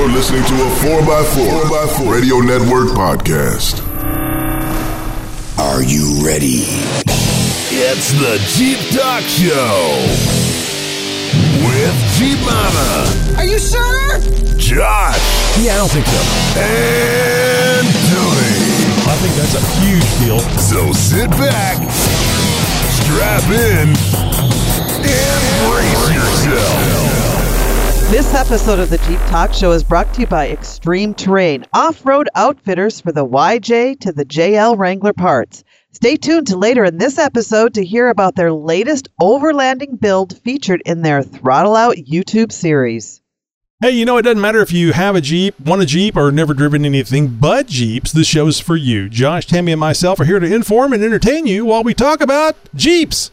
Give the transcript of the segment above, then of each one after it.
You're listening to a 4x4, 4x4 Radio Network podcast. Are you ready? It's the Jeep Talk Show with Jeep Mama, Are you sure? Josh, Yeah, I don't think so. and Tony. I think that's a huge deal. So sit back, strap in, and brace yourself. This episode of the Jeep Talk Show is brought to you by Extreme Terrain, off road outfitters for the YJ to the JL Wrangler parts. Stay tuned to later in this episode to hear about their latest overlanding build featured in their Throttle Out YouTube series. Hey, you know, it doesn't matter if you have a Jeep, want a Jeep, or never driven anything but Jeeps. This show's for you. Josh, Tammy, and myself are here to inform and entertain you while we talk about Jeeps.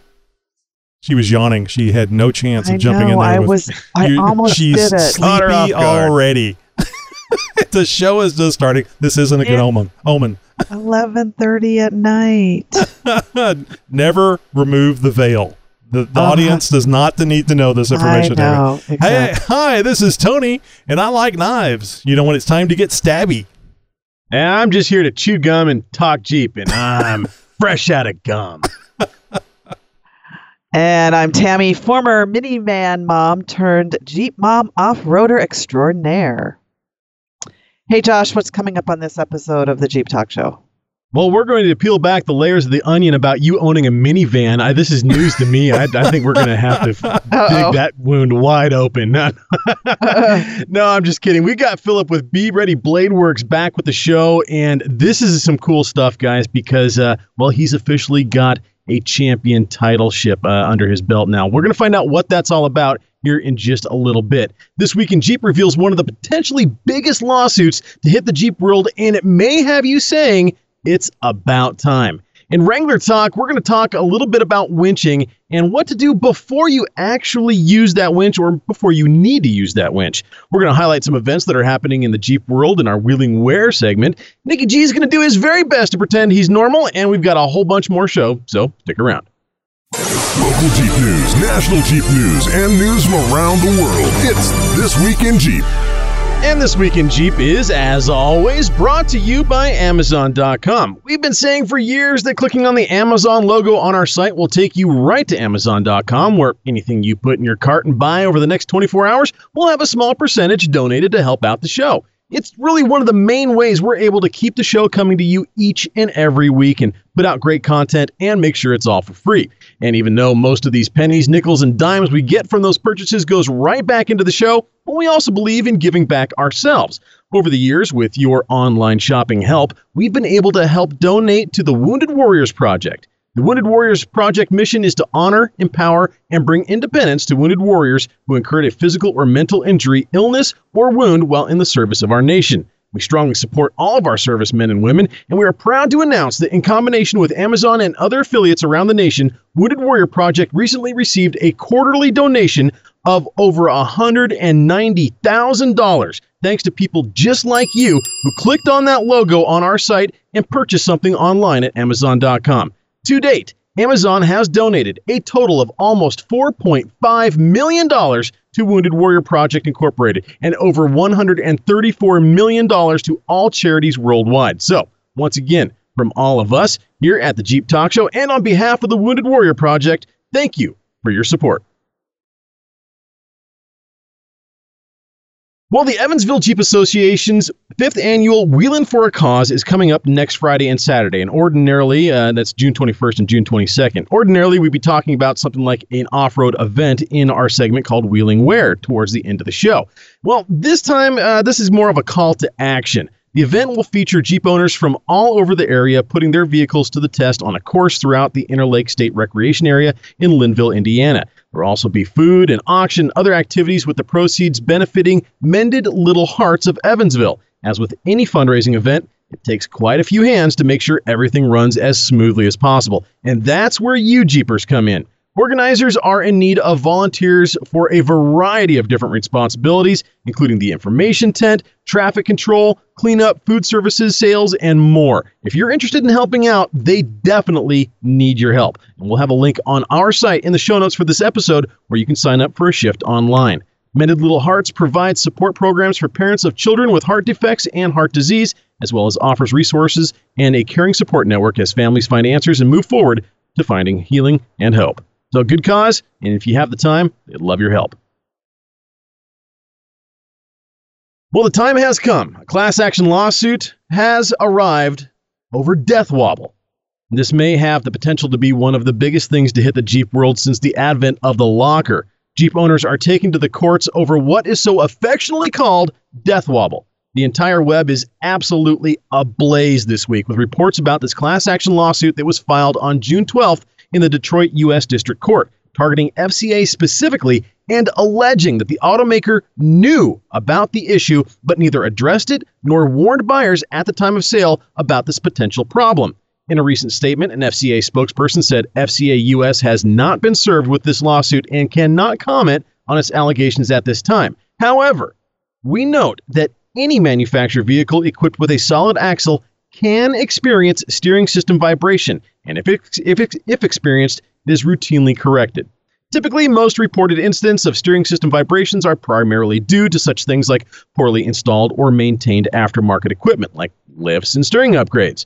She was yawning. She had no chance of I jumping in there. I with- was- I You- almost she's did it. Caught off sleepy already. the show is just starting. This isn't a good omen. Omen. 11:30 at night. Never remove the veil. The, the Uh-huh. audience does not need to know this information. Tammy. know. Hey, hi, this is Tony, and I like knives. You know when it's time to get stabby. And I'm just here to chew gum and talk Jeep, and I'm fresh out of gum. And I'm Tammy, former minivan mom turned Jeep mom off-roader extraordinaire. Hey Josh, what's coming up on this episode of the Jeep Talk Show? Well, we're going to peel back the layers of the onion about you owning a minivan. I, this is news to me. I, I think we're going to have to dig that wound wide open. no, I'm just kidding. We got Philip with Be Ready Blade Works back with the show, and this is some cool stuff, guys, because uh, well, he's officially got a champion title ship uh, under his belt now. We're going to find out what that's all about here in just a little bit. This week in Jeep reveals one of the potentially biggest lawsuits to hit the Jeep world, and it may have you saying it's about time. In Wrangler Talk, we're going to talk a little bit about winching and what to do before you actually use that winch or before you need to use that winch. We're going to highlight some events that are happening in the Jeep world in our Wheeling Wear segment. Nicky G is going to do his very best to pretend he's normal, and we've got a whole bunch more show, so stick around. Local Jeep news, national Jeep news, and news from around the world. It's This Week in Jeep. And this week in Jeep is, as always, brought to you by Amazon.com. We've been saying for years that clicking on the Amazon logo on our site will take you right to Amazon.com, where anything you put in your cart and buy over the next 24 hours will have a small percentage donated to help out the show. It's really one of the main ways we're able to keep the show coming to you each and every week and put out great content and make sure it's all for free. And even though most of these pennies, nickels, and dimes we get from those purchases goes right back into the show, well, we also believe in giving back ourselves. Over the years, with your online shopping help, we've been able to help donate to the Wounded Warriors Project. The Wounded Warriors Project mission is to honor, empower, and bring independence to wounded warriors who incurred a physical or mental injury, illness, or wound while in the service of our nation. We strongly support all of our servicemen and women, and we are proud to announce that in combination with Amazon and other affiliates around the nation, Wounded Warrior Project recently received a quarterly donation of over $190,000 thanks to people just like you who clicked on that logo on our site and purchased something online at Amazon.com. To date, Amazon has donated a total of almost $4.5 million to Wounded Warrior Project Incorporated and over $134 million to all charities worldwide. So, once again, from all of us here at the Jeep Talk Show and on behalf of the Wounded Warrior Project, thank you for your support. Well, the Evansville Jeep Association's fifth annual Wheelin' for a Cause is coming up next Friday and Saturday. And ordinarily, uh, that's June 21st and June 22nd. Ordinarily, we'd be talking about something like an off road event in our segment called Wheeling Wear towards the end of the show. Well, this time, uh, this is more of a call to action. The event will feature Jeep owners from all over the area putting their vehicles to the test on a course throughout the Interlake State Recreation Area in Lynnville, Indiana. There will also be food and auction, other activities with the proceeds benefiting Mended Little Hearts of Evansville. As with any fundraising event, it takes quite a few hands to make sure everything runs as smoothly as possible. And that's where you Jeepers come in. Organizers are in need of volunteers for a variety of different responsibilities, including the information tent, traffic control, cleanup, food services, sales, and more. If you're interested in helping out, they definitely need your help. And we'll have a link on our site in the show notes for this episode where you can sign up for a shift online. Mended Little Hearts provides support programs for parents of children with heart defects and heart disease, as well as offers resources and a caring support network as families find answers and move forward to finding healing and hope. So, good cause, and if you have the time, they'd love your help. Well, the time has come. A class action lawsuit has arrived over Death Wobble. This may have the potential to be one of the biggest things to hit the Jeep world since the advent of the locker. Jeep owners are taking to the courts over what is so affectionately called Death Wobble. The entire web is absolutely ablaze this week with reports about this class action lawsuit that was filed on June 12th in the Detroit U.S. District Court, targeting FCA specifically and alleging that the automaker knew about the issue but neither addressed it nor warned buyers at the time of sale about this potential problem. In a recent statement, an FCA spokesperson said FCA US has not been served with this lawsuit and cannot comment on its allegations at this time. However, we note that any manufactured vehicle equipped with a solid axle can experience steering system vibration, and if, if, if experienced, it is routinely corrected. Typically, most reported incidents of steering system vibrations are primarily due to such things like poorly installed or maintained aftermarket equipment, like lifts and steering upgrades.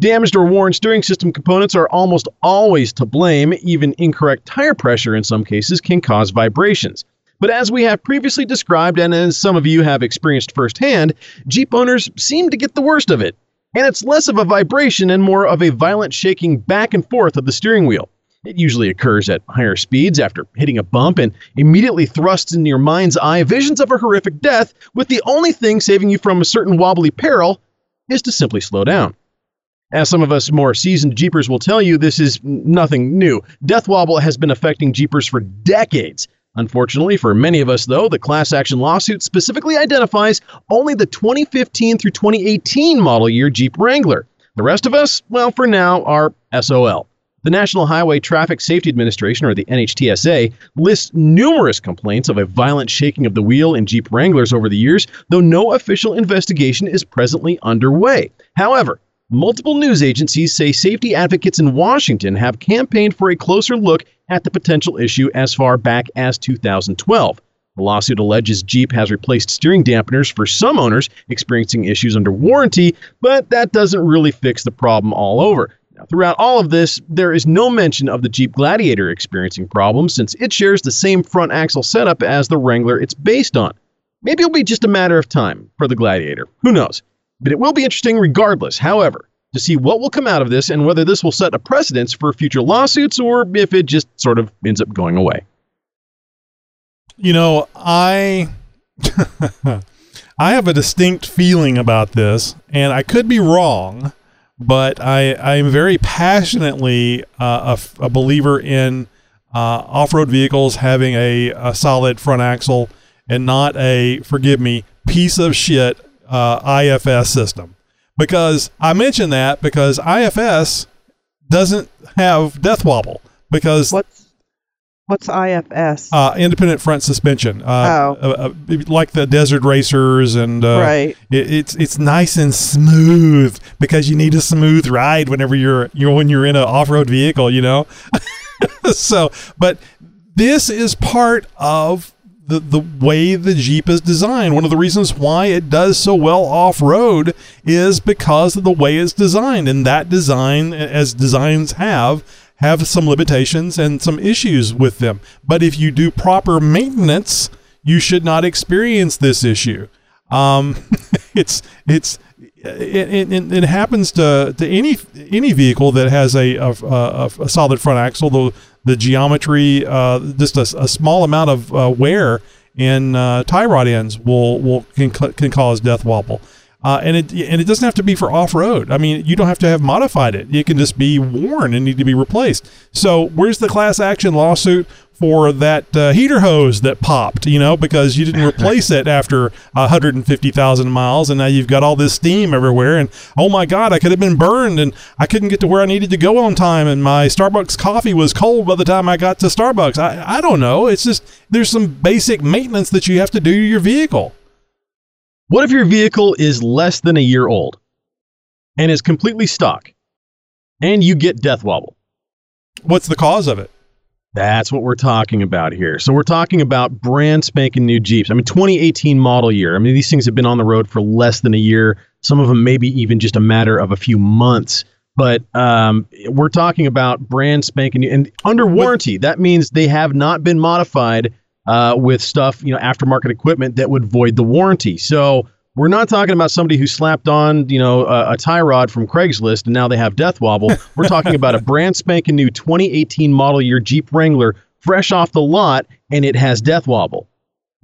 Damaged or worn steering system components are almost always to blame. Even incorrect tire pressure in some cases can cause vibrations. But as we have previously described, and as some of you have experienced firsthand, Jeep owners seem to get the worst of it. And it's less of a vibration and more of a violent shaking back and forth of the steering wheel. It usually occurs at higher speeds after hitting a bump and immediately thrusts in your mind's eye visions of a horrific death, with the only thing saving you from a certain wobbly peril is to simply slow down. As some of us more seasoned Jeepers will tell you, this is nothing new. Death wobble has been affecting Jeepers for decades. Unfortunately, for many of us, though, the class action lawsuit specifically identifies only the 2015 through 2018 model year Jeep Wrangler. The rest of us, well, for now, are SOL. The National Highway Traffic Safety Administration, or the NHTSA, lists numerous complaints of a violent shaking of the wheel in Jeep Wranglers over the years, though no official investigation is presently underway. However, Multiple news agencies say safety advocates in Washington have campaigned for a closer look at the potential issue as far back as 2012. The lawsuit alleges Jeep has replaced steering dampeners for some owners experiencing issues under warranty, but that doesn't really fix the problem all over. Now, throughout all of this, there is no mention of the Jeep Gladiator experiencing problems since it shares the same front axle setup as the Wrangler it's based on. Maybe it'll be just a matter of time for the Gladiator. Who knows? But it will be interesting regardless, however, to see what will come out of this and whether this will set a precedence for future lawsuits or if it just sort of ends up going away. You know, I I have a distinct feeling about this, and I could be wrong, but I I am very passionately uh, a, a, believer in uh, off-road vehicles having a, a solid front axle and not a forgive me piece of shit uh, IFS system. Because I mention that because IFS doesn't have death wobble because what's what's IFS? Uh, independent front suspension. Uh, oh, uh, uh like the desert racers and uh, right. It, it's it's nice and smooth because you need a smooth ride whenever you're you when you're in an off road vehicle, you know. so, but this is part of the, the way the Jeep is designed. One of the reasons why it does so well off road is because of the way it's designed. And that design, as designs have, have some limitations and some issues with them. But if you do proper maintenance, you should not experience this issue. Um, it's it's it, it, it, happens to, to any any vehicle that has a, a, a, a solid front axle. The the geometry, uh, just a, a, small amount of uh, wear in uh, tie rod ends will will can, can cause death wobble. Uh, and it and it doesn't have to be for off road. I mean, you don't have to have modified it. It can just be worn and need to be replaced. So, where's the class action lawsuit for that uh, heater hose that popped? You know, because you didn't replace it after 150,000 miles, and now you've got all this steam everywhere. And oh my God, I could have been burned, and I couldn't get to where I needed to go on time, and my Starbucks coffee was cold by the time I got to Starbucks. I I don't know. It's just there's some basic maintenance that you have to do to your vehicle. What if your vehicle is less than a year old and is completely stock and you get death wobble? What's the cause of it? That's what we're talking about here. So we're talking about brand spanking new Jeeps. I mean, 2018 model year. I mean, these things have been on the road for less than a year. Some of them maybe even just a matter of a few months. But um, we're talking about brand spanking new and under warranty. That means they have not been modified uh, with stuff, you know, aftermarket equipment that would void the warranty. So we're not talking about somebody who slapped on, you know, a, a tie rod from Craigslist and now they have death wobble. We're talking about a brand spanking new 2018 model year Jeep Wrangler, fresh off the lot, and it has death wobble.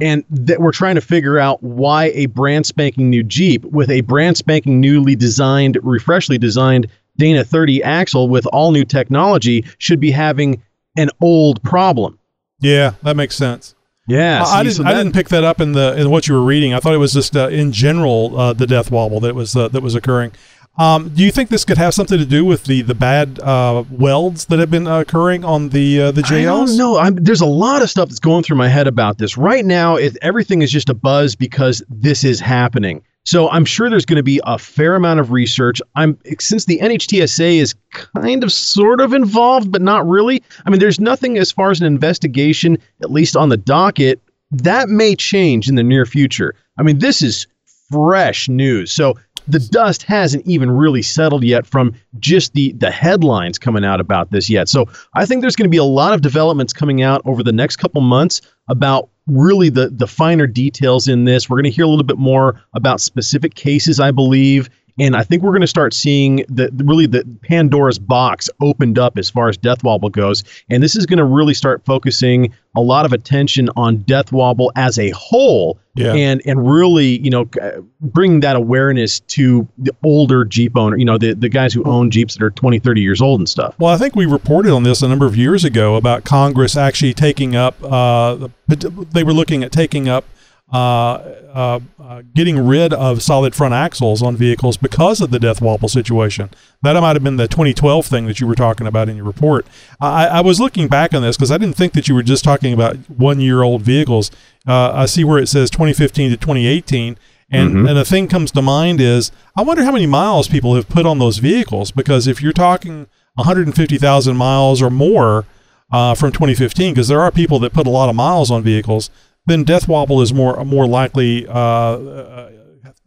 And that we're trying to figure out why a brand spanking new Jeep with a brand spanking newly designed, refreshly designed Dana 30 axle with all new technology should be having an old problem. Yeah, that makes sense. Yeah, I, I didn't. I didn't pick that up in the in what you were reading. I thought it was just uh, in general uh, the death wobble that was uh, that was occurring. Um, do you think this could have something to do with the the bad uh, welds that have been occurring on the uh, the I JLs? don't know. I'm, there's a lot of stuff that's going through my head about this right now. It, everything is just a buzz because this is happening. So I'm sure there's going to be a fair amount of research. I'm since the NHTSA is kind of sort of involved, but not really. I mean, there's nothing as far as an investigation, at least on the docket. That may change in the near future. I mean, this is fresh news. So the dust hasn't even really settled yet from just the the headlines coming out about this yet. So I think there's going to be a lot of developments coming out over the next couple months about really the the finer details in this. We're going to hear a little bit more about specific cases, I believe. And I think we're going to start seeing the really the Pandora's box opened up as far as Death Wobble goes, and this is going to really start focusing a lot of attention on Death Wobble as a whole, Yeah. and and really you know uh, bring that awareness to the older Jeep owner, you know the the guys who own Jeeps that are 20, 30 years old and stuff. Well, I think we reported on this a number of years ago about Congress actually taking up. Uh, they were looking at taking up. Uh, uh, uh, getting rid of solid front axles on vehicles because of the death wobble situation. That might have been the 2012 thing that you were talking about in your report. I, I was looking back on this because I didn't think that you were just talking about one year old vehicles. Uh, I see where it says 2015 to 2018. And, and a thing comes to mind is I wonder how many miles people have put on those vehicles because if you're talking 150,000 miles or more uh, from 2015, because there are people that put a lot of miles on vehicles, then death wobble is more more likely uh, uh,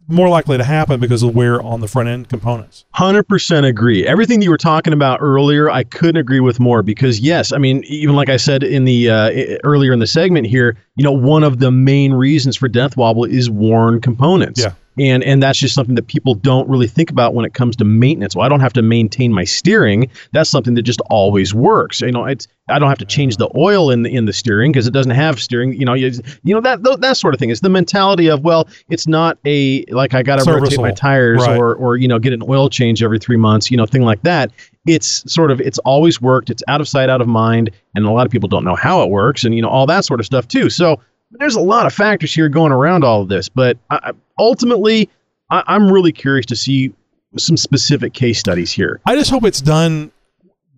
more likely to happen because of wear on the front end components. Hundred percent agree. Everything you were talking about earlier, I couldn't agree with more. Because yes, I mean, even like I said in the uh, earlier in the segment here, you know, one of the main reasons for death wobble is worn components. Yeah. And and that's just something that people don't really think about when it comes to maintenance. Well, I don't have to maintain my steering. That's something that just always works. You know, it's I don't have to change the oil in the in the steering because it doesn't have steering. You know, you, you know that that sort of thing. It's the mentality of well, it's not a like I got to rotate my tires Right. or or you know get an oil change every three months. You know, thing like that. It's sort of it's always worked. It's out of sight, out of mind, and a lot of people don't know how it works, and you know all that sort of stuff too. So there's a lot of factors here going around all of this, but I, ultimately, I, I'm really curious to see some specific case studies here. I just hope it's done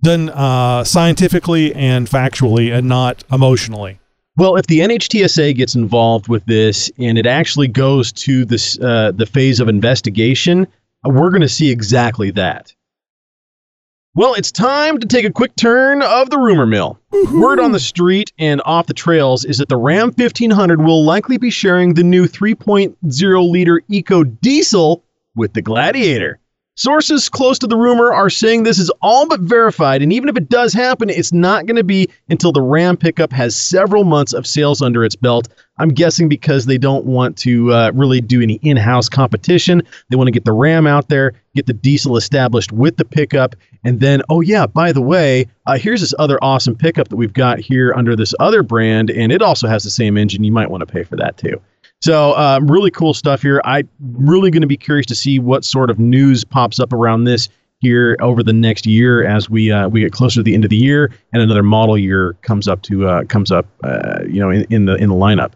done uh, scientifically and factually and not emotionally. Well, if the NHTSA gets involved with this and it actually goes to this uh, the phase of investigation, we're going to see exactly that. Well, it's time to take a quick turn of the rumor mill. Word on the street and off the trails is that the Ram 1500 will likely be sharing the new 3.0 liter Eco Diesel with the Gladiator. Sources close to the rumor are saying this is all but verified, and even if it does happen, it's not going to be until the Ram pickup has several months of sales under its belt. I'm guessing because they don't want to uh, really do any in house competition. They want to get the Ram out there, get the diesel established with the pickup, and then, oh, yeah, by the way, uh, here's this other awesome pickup that we've got here under this other brand, and it also has the same engine. You might want to pay for that too. So, uh, really cool stuff here. I'm really going to be curious to see what sort of news pops up around this here over the next year as we uh, we get closer to the end of the year and another model year comes up to uh, comes up uh, you know in, in the in the lineup.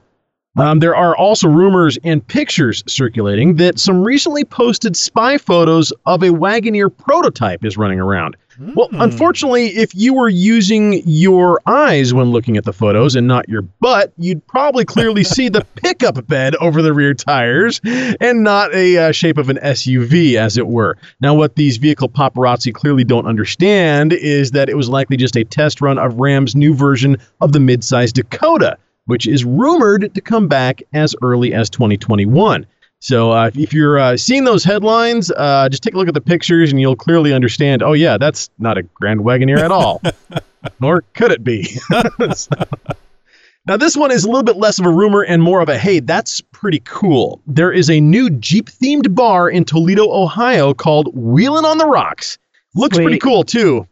Um, there are also rumors and pictures circulating that some recently posted spy photos of a Wagoneer prototype is running around. Well, unfortunately, if you were using your eyes when looking at the photos and not your butt, you'd probably clearly see the pickup bed over the rear tires and not a uh, shape of an SUV, as it were. Now, what these vehicle paparazzi clearly don't understand is that it was likely just a test run of Ram's new version of the midsize Dakota, which is rumored to come back as early as 2021. So uh, if you're uh, seeing those headlines, uh, just take a look at the pictures and you'll clearly understand. Oh yeah, that's not a Grand Wagoneer at all, nor could it be. So- now this one is a little bit less of a rumor and more of a hey, that's pretty cool. There is a new Jeep themed bar in Toledo, Ohio called Wheelin' on the Rocks. Looks Sweet. pretty cool too.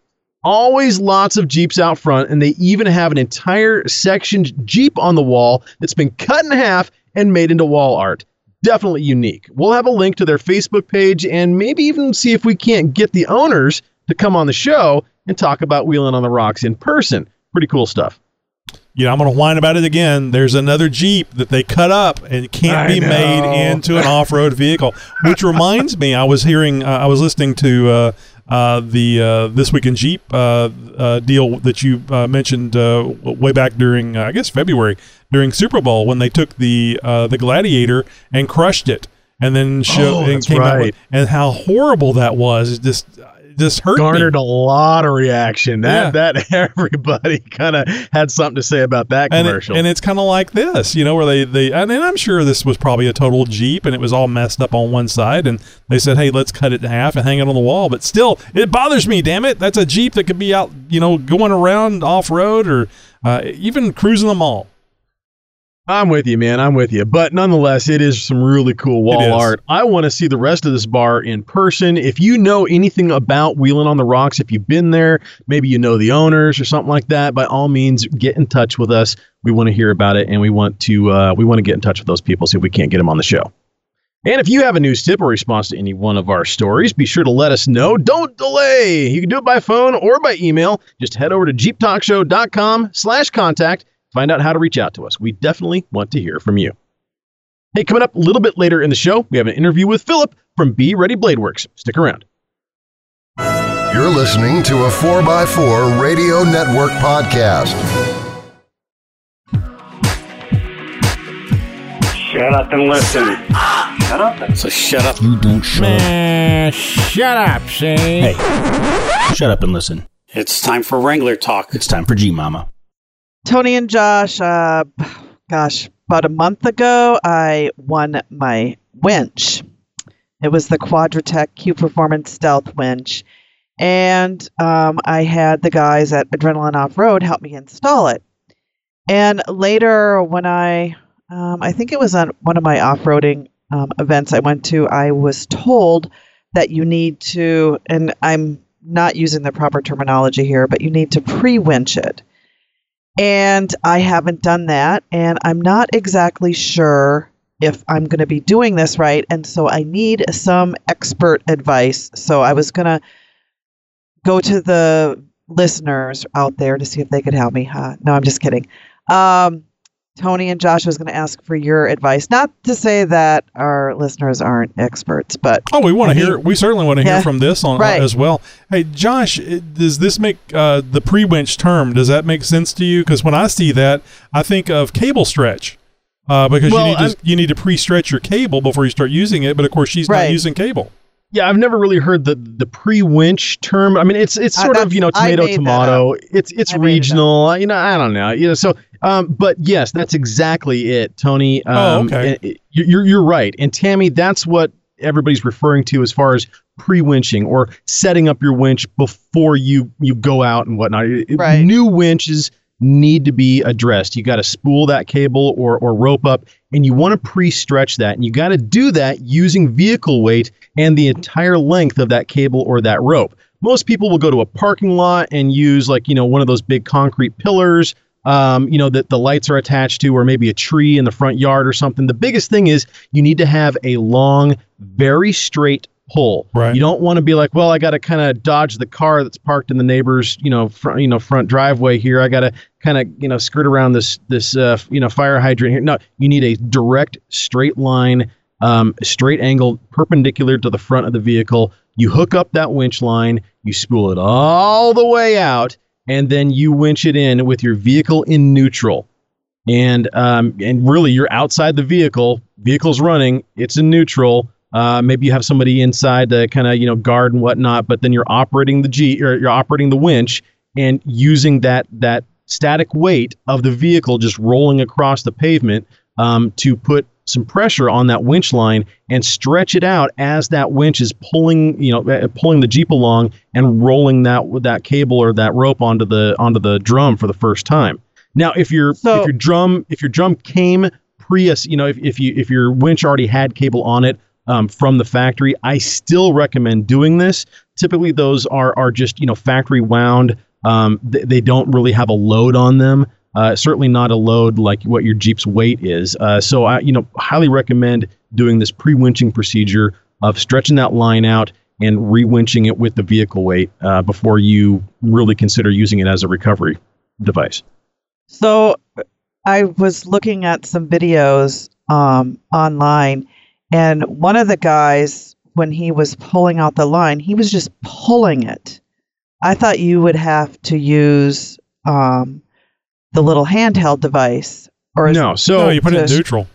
Always lots of Jeeps out front, and they even have an entire sectioned Jeep on the wall that's been cut in half and made into wall art. Definitely unique. We'll have a link to their Facebook page and maybe even see if we can't get the owners to come on the show and talk about Wheeling on the Rocks in person. Pretty cool stuff. You know, I'm going to whine about it again. There's another Jeep that they cut up and can't I be know. made into an off-road vehicle. Which reminds me, I was hearing, uh, I was listening to uh, uh, the uh, this week in Jeep uh, uh, deal that you uh, mentioned uh, way back during, uh, I guess, February during Super Bowl when they took the uh, the Gladiator and crushed it, and then show Oh, and came out with, and how horrible that was. Just just hurt me. Garnered a lot of reaction. That Yeah. that everybody kind of had something to say about that and, it- commercial. and it's kind of like this, you know, where they they and, and I'm sure this was probably a total Jeep and it was all messed up on one side, and they said, hey, let's cut it in half and hang it on the wall. But still, it bothers me. Damn it, that's a Jeep that could be out, you know, going around off road or uh, even cruising the mall. I'm with you, man. I'm with you. But nonetheless, it is some really cool wall art. I want to see the rest of this bar in person. If you know anything about Wheeling on the Rocks, if you've been there, maybe you know the owners or something like that, by all means, get in touch with us. We want to hear about it, and we want to uh, we want to get in touch with those people, see if we can't get them on the show. And if you have a news tip or response to any one of our stories, be sure to let us know. Don't delay. You can do it by phone or by email. Just head over to jeeptalkshow.com slash contact. Find out how to reach out to us. We definitely want to hear from you. Hey, coming up a little bit later in the show, we have an interview with Philip from Be Ready Blade Works. Stick around. You're listening to a 4x4 Radio Network podcast. Shut up and listen. Shut up So shut up. You don't shut up. Shut up, Shane. Hey, shut up and listen. It's time for Wrangler talk. It's time for G Mama. Tony and Josh, uh, gosh, about a month ago, I won my winch. It was the Quadratec Q Performance Stealth winch. And um, I had the guys at Adrenaline Off Road help me install it. And later, when I, um, I think it was on one of my off roading um, events I went to, I was told that you need to, and I'm not using the proper terminology here, but you need to pre winch it. And I haven't done that. And I'm not exactly sure if I'm going to be doing this right. And so I need some expert advice. So I was going to go to the listeners out there to see if they could help me. Huh? No, I'm just kidding. Um, Tony and Josh was going to ask for your advice. Not to say that our listeners aren't experts, but Oh, we want to hear. We certainly want to hear Yeah. from this on Right. as well. Hey, Josh, does this make uh, the pre-winch term? Does that make sense to you? Because when I see that, I think of cable stretch. Uh, because Well, you need I'm- to you need to pre-stretch your cable before you start using it. But of course, she's not using cable. Yeah, I've never really heard the the pre winch term. I mean, it's it's Uh, sort of you know tomato tomato. It's it's I made it regional. You know, I don't know. You know, so um, but yes, that's exactly it, Tony. Um, Oh, okay. it- You're you're right, and Tammy, that's what everybody's referring to as far as pre winching or setting up your winch before you you go out and whatnot. It- it- Right. New winches need to be addressed. You got to spool that cable or or rope up, and you want to pre-stretch that, and you got to do that using vehicle weight and the entire length of that cable or that rope. Most people will go to a parking lot and use like you know one of those big concrete pillars. Um, you know that the lights are attached to, or maybe a tree in the front yard or something. The biggest thing is you need to have a long, very straight pull. Right. You don't want to be like, well, I got to kind of dodge the car that's parked in the neighbor's, you know, front, you know, front driveway here. I got to kind of, you know, skirt around this this uh, you know fire hydrant here. No, you need a direct, straight line, um, straight angle, perpendicular to the front of the vehicle. You hook up that winch line, you spool it all the way out, and then you winch it in with your vehicle in neutral and um, and really you're outside the vehicle vehicle's running it's in neutral uh, maybe you have somebody inside to kind of you know guard and whatnot but then you're operating the g or you're operating the winch and using that that static weight of the vehicle just rolling across the pavement um, to put some pressure on that winch line and stretch it out as that winch is pulling you know uh, pulling the jeep along and rolling that that cable or that rope onto the onto the drum for the first time. Now, if your So- if your drum if your drum came pre you know if, if you if your winch already had cable on it um, from the factory, I still recommend doing this. Typically, those are are just you know factory wound. Um, they, they don't really have a load on them. Uh, certainly not a load like what your Jeep's weight is. Uh, so I you know highly recommend doing this pre-winching procedure of stretching that line out and re-winching it with the vehicle weight uh, before you really consider using it as a recovery device. So I was looking at some videos um, online, and one of the guys, when he was pulling out the line, he was just pulling it. I thought you would have to use um, the little handheld device, or No, so no, you put it in neutral.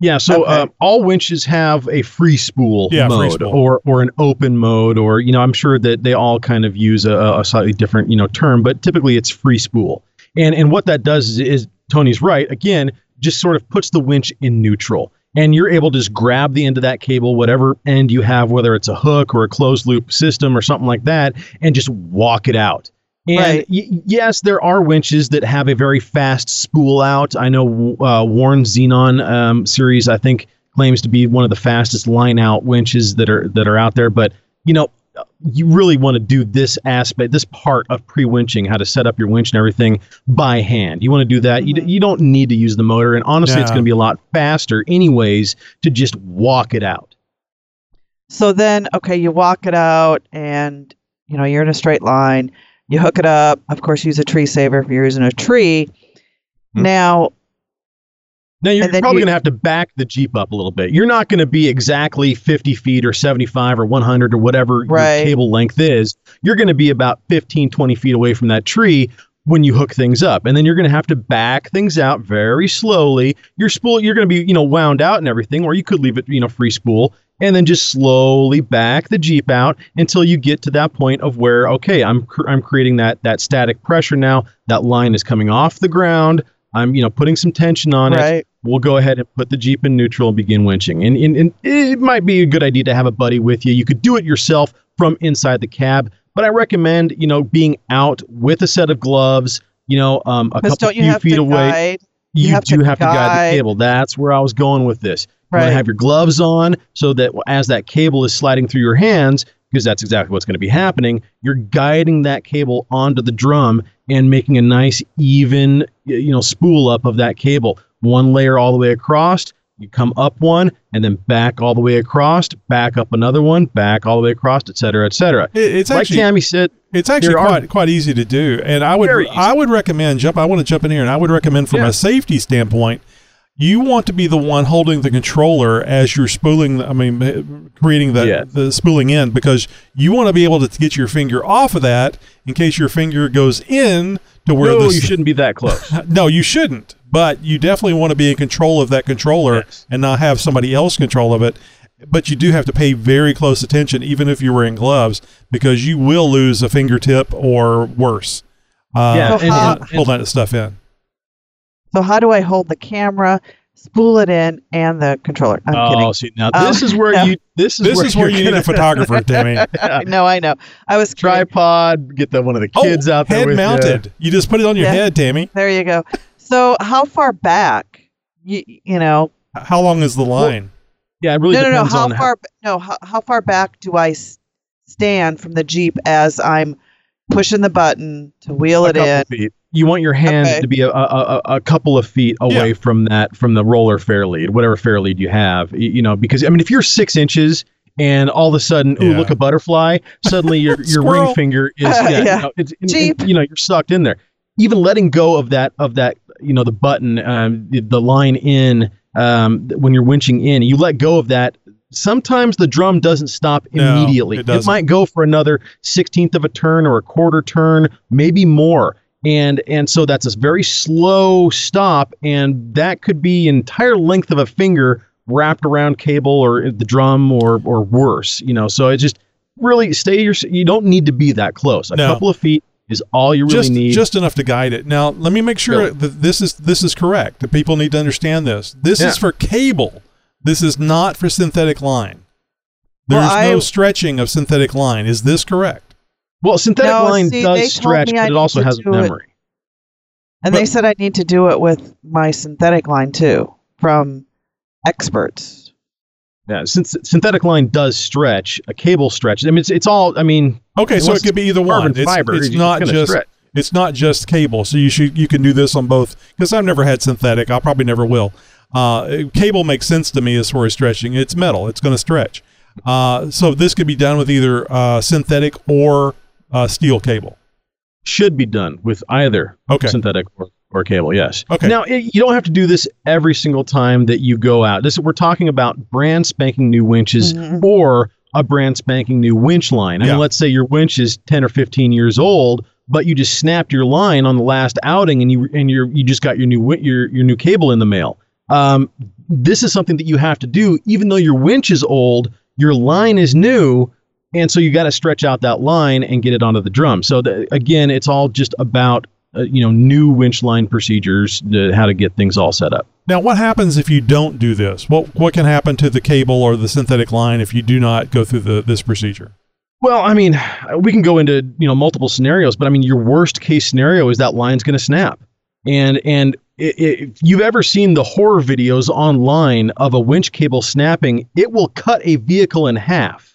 Yeah, so Okay. uh, all winches have a free spool Yeah, free mode spool. or or an open mode or you know I'm sure that they all kind of use a, a slightly different you know term, but typically it's free spool. And and what that does is, is Tony's right again, just sort of puts the winch in neutral. And you're able to just grab the end of that cable, whatever end you have, whether it's a hook or a closed loop system or something like that, and just walk it out. And Right. y- yes, there are winches that have a very fast spool out. I know uh, Warn Zeon um, series, I think, claims to be one of the fastest line out winches that are that are out there. But you know, you really want to do this aspect, this part of pre-winching, how to set up your winch and everything by hand. You want to do that. You, d- you don't need to use the motor, and honestly, it's going to be a lot faster, anyways, to just walk it out. So then, okay, you walk it out and, you know, you're in a straight line. You hook it up. Of course, use a tree saver if you're using a tree. Hmm. Now, Now you're probably you- going to have to back the Jeep up a little bit. You're not going to be exactly 50 feet or 75 or 100 or whatever Right. your cable length is. You're going to be about 15, 20 feet away from that tree when you hook things up. And then you're going to have to back things out very slowly. Your spool, you're going to be, you know, wound out and everything, or you could leave it, you know, free spool and then just slowly back the Jeep out until you get to that point of where, okay, I'm, cr- I'm creating that, that static pressure now. That line is coming off the ground. I'm, you know, putting some tension on it right? We'll go ahead and put the Jeep in neutral and begin winching. And, and, and it might be a good idea to have a buddy with you. You could do it yourself from inside the cab, but I recommend, you know, being out with a set of gloves, you know, um, a couple few feet away. guide? You, you have do to have to guide guide- the cable. That's where I was going with this. You want Right. to have your gloves on so that as that cable is sliding through your hands, because that's exactly what's going to be happening, you're guiding that cable onto the drum and making a nice even, you know, spool up of that cable. One layer all the way across. You come up one and then back all the way across, back up another one, back all the way across, et cetera, et cetera. It- it's like actually Tammy said, It's actually There are- quite quite easy to do, and I would I would recommend jump. I want to jump in here, and I would recommend from Yeah. a safety standpoint, you want to be the one holding the controller as you're spooling. I mean, eh, creating the Yeah. the spooling in because you want to be able to get your finger off of that in case your finger goes in to where no, the you shouldn't be that close. no, you shouldn't. But you definitely want to be in control of that controller Yes. and not have somebody else control of it. But you do have to pay very close attention, even if you're wearing gloves, because you will lose a fingertip or worse. Uh, Yeah, So how- pull that stuff in. So how do I hold the camera, spool it in, and the controller? I'm oh, kidding. see, now Um, this is where no. you. This is This where is where you're need a photographer, Tammy. I know, I know. I was kidding. tripod. Get the one of the kids oh, out there head with ya. mounted. You. just put it on your Yeah. head, Tammy. There you go. So how far back? You, you know, How long is the line? Yeah, it really no, no, no. How on far? no, how, how far back do I stand from the jeep as I'm pushing the button to wheel a it couple in? feet. You want your hand Okay. to be a, a, a, a couple of feet away Yeah. from that from the roller fair lead, whatever fair lead you have. y- You know, because I mean, if you're six inches and all of a sudden, ooh, Yeah. look a butterfly. Suddenly, your your ring finger is yeah, Yeah. You, know, it's, and- Jeep. you know you're sucked in there. Even letting go of that of that you know the button um, the, the line in um, when you're winching in, you let go of that. Sometimes the drum doesn't stop No, immediately. it doesn't. might go for another sixteenth of a turn or a quarter turn, maybe more and and so that's a very slow stop and that could be entire length of a finger wrapped around cable or the drum or or worse you know so it just really stay your you don't need to be that close a No. couple of feet is all you really just need just enough to guide it. Now, let me make sure Really? that this is this is correct. That people need to understand this. This Yeah. is for cable. This is not for synthetic line. There's Well, I- no stretching of synthetic line. Is this correct? well synthetic No, line see, does stretch me I but it also has do it. memory And they said I need to do it with my synthetic line too from experts. Yeah since synthetic line does stretch a cable stretch i mean it's, it's all i mean Okay, so it could be either one. It's, fiber, it's it's not just stretch. it's not just cable. So you should you can do this on both because I've never had synthetic. I probably never will. Uh, cable makes sense to me as far as stretching. It's metal. It's going to stretch. Uh, so this could be done with either uh, synthetic or uh, steel cable. should be done with either Okay. synthetic or, or cable. Yes. Okay. Now it, you don't have to do this every single time that you go out. This we're talking about brand spanking new winches or a brand spanking new winch line. I Yeah. mean, let's say your winch is ten or fifteen years old, but you just snapped your line on the last outing, and you and you you just got your new your your new cable in the mail. Um, this is something that you have to do, even though your winch is old. Your line is new, and so you got to stretch out that line and get it onto the drum. So the, again, it's all just about uh, you know new winch line procedures, uh, how to get things all set up. Now, what happens if you don't do this? What what can happen to the cable or the synthetic line if you do not go through the this procedure? Well, I mean, we can go into you know multiple scenarios, but I mean, your worst case scenario is that line's going to snap, and and if you've ever seen the horror videos online of a winch cable snapping, it will cut a vehicle in half.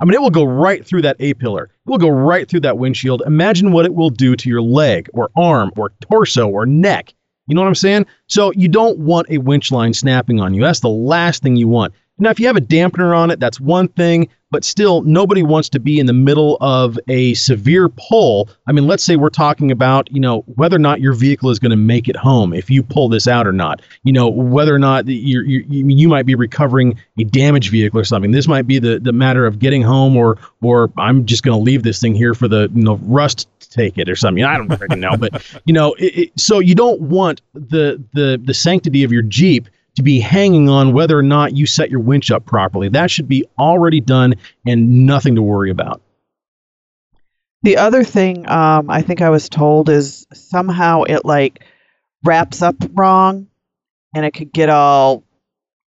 I mean, it will go right through that A pillar. It will go right through that windshield. Imagine what it will do to your leg or arm or torso or neck. You know what I'm saying? So you don't want a winch line snapping on you. That's the last thing you want. Now, if you have a dampener on it, that's one thing, but still, nobody wants to be in the middle of a severe pull. I mean, let's say we're talking about, you know, whether or not your vehicle is going to make it home if you pull this out or not. You know, whether or not you you might be recovering a damaged vehicle or something. This might be the, the matter of getting home, or or I'm just going to leave this thing here for the you know rust to take it or something. I don't really know, but you know, it, it, so you don't want the the the sanctity of your Jeep to be hanging on whether or not you set your winch up properly. That should be already done and nothing to worry about. The other thing um, I think I was told is somehow it like wraps up wrong and it could get all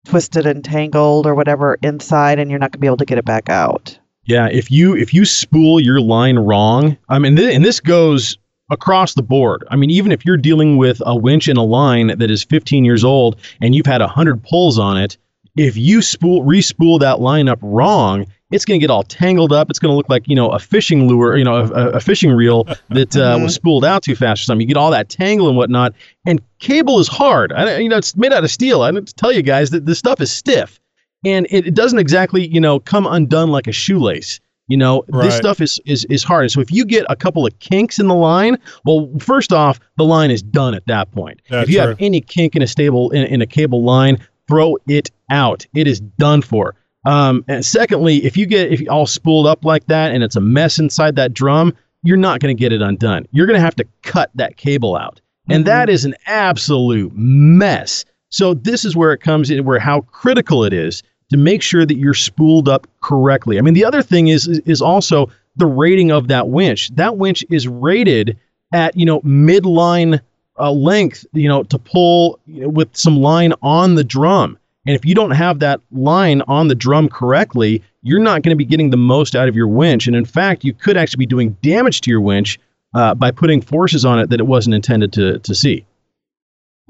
twisted and tangled or whatever inside and you're not going to be able to get it back out. Yeah, if you if you spool your line wrong, I mean, th- and this goes across the board. I mean, even if you're dealing with a winch and a line that is 15 years old and you've had 100 pulls on it, if you spool re-spool that line up wrong, it's going to get all tangled up. It's going to look like you know a fishing lure, you know, a, a fishing reel that uh, was spooled out too fast or something. You get all that tangle and whatnot. And cable is hard. I, you know, it's made out of steel. I have to tell you guys that this stuff is stiff, and it, it doesn't exactly you know come undone like a shoelace. You know, Right. this stuff is, is is hard. So if you get a couple of kinks in the line, well, first off, the line is done at that point. That's if you have any kink in a stable in, in a cable line, throw it out. It is done for. Um, and secondly, if you get if you all spooled up like that and it's a mess inside that drum, you're not going to get it undone. You're going to have to cut that cable out, and that is an absolute mess. So this is where it comes in, where how critical it is to make sure that you're spooled up correctly. I mean, the other thing is is also the rating of that winch. That winch is rated at you know midline uh, length, you know, to pull you know, with some line on the drum. And if you don't have that line on the drum correctly, you're not going to be getting the most out of your winch. And in fact, you could actually be doing damage to your winch uh, by putting forces on it that it wasn't intended to to see.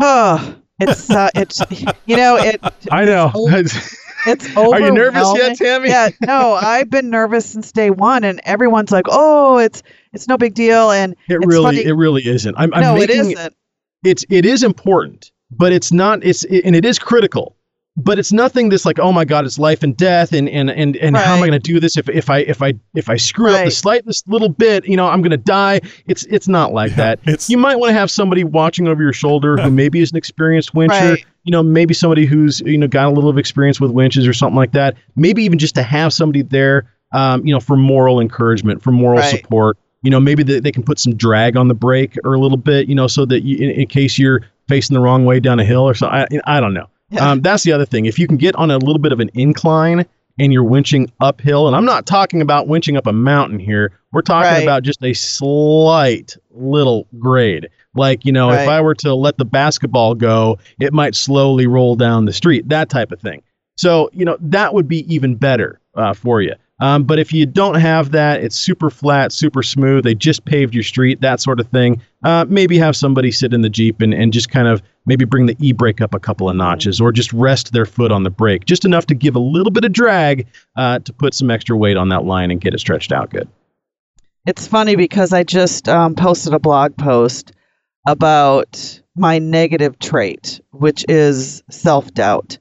Oh, it's uh, it's you know it I know. it's Are you nervous yet. Tammy? Yeah, no, I've been nervous since day one, and everyone's like, "Oh, it's it's no big deal," and It it's really, funny- it really isn't. I'm, I'm no, it making isn't. it's it is important, but it's not. It's and it is critical. but it's nothing that's like, oh my god, it's life and death, and and and, and how am I going to do this if if I if I if I screw up the slightest little bit, you know, I'm going to die. It's it's not like that. it's- you might want to have somebody watching over your shoulder who maybe is an experienced wincher. Right. You know, maybe somebody who's you know got a little of experience with winches or something like that. Maybe even just to have somebody there, um, you know, for moral encouragement, for moral Right. support. You know, maybe they, they can put some drag on the brake or a little bit, you know, so that you, in, in case you're facing the wrong way down a hill or something. I, I don't know. Yeah. Um, that's the other thing. If you can get on a little bit of an incline and you're winching uphill, and I'm not talking about winching up a mountain here. We're talking Right. about just a slight little grade. Like, you know, if I were to let the basketball go, it might slowly roll down the street, that type of thing. So, you know, that would be even better uh, for you. Um, but if you don't have that, it's super flat, super smooth. They just paved your street, that sort of thing. Uh, maybe have somebody sit in the Jeep and, and just kind of maybe bring the e brake up a couple of notches or just rest their foot on the brake, just enough to give a little bit of drag uh, to put some extra weight on that line and get it stretched out good. It's funny because I just um, posted a blog post about my negative trait, which is self doubt.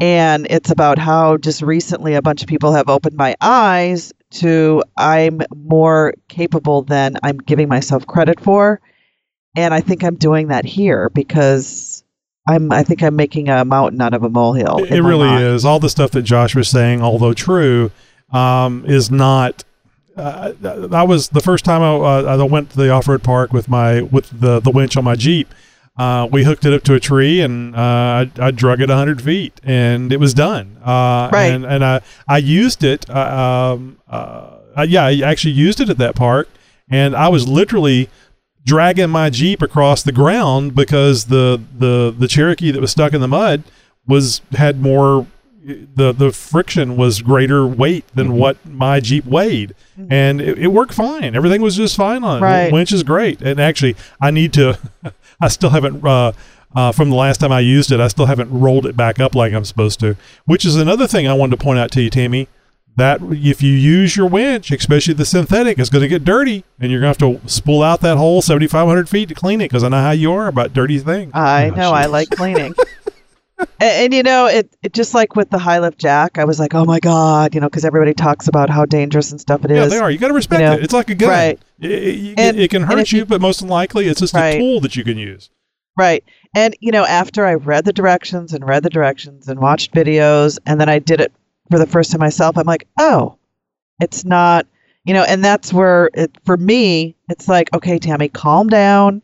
And it's about how just recently a bunch of people have opened my eyes to I'm more capable than I'm giving myself credit for. And I think I'm doing that here because I'm I think I'm making a mountain out of a molehill. It, in it my really is. All the stuff that Josh was saying, although true, um, is not. Uh, I was the first time I, uh, I went to the off-road park with my with the the winch on my Jeep. Uh, we hooked it up to a tree and uh, I, I drug it 100 feet and it was done. Uh, Right. And, and I, I used it. Uh, um, uh, yeah, I actually used it at that park and I was literally dragging my Jeep across the ground because the, the, the Cherokee that was stuck in the mud was had more the the friction was greater weight than Mm-hmm. what my Jeep weighed, and it, it worked fine. Everything was just fine on it. Winch is great, and actually, I need to. I still haven't. Uh, uh, from the last time I used it, I still haven't rolled it back up like I'm supposed to. Which is another thing I wanted to point out to you, Tammy. That if you use your winch, especially the synthetic, it's going to get dirty, and you're going to have to spool out that whole 7,500 feet to clean it. Because I know how you are about dirty things. I know. I like cleaning. and, and you know, it, it just like with the high lift jack, I was like, oh my god, you know, because everybody talks about how dangerous and stuff it is. Yeah, they are. You got to respect you know, it. It's like a gun. right. It, it- And- it can hurt you, you- but most likely it's just Right. a tool that you can use. Right. And you know, after I read the directions and read the directions and watched videos, and then I did it for the first time myself, I'm like, oh, it's not, you know, and that's where it for me, it's like, okay, Tammy, calm down.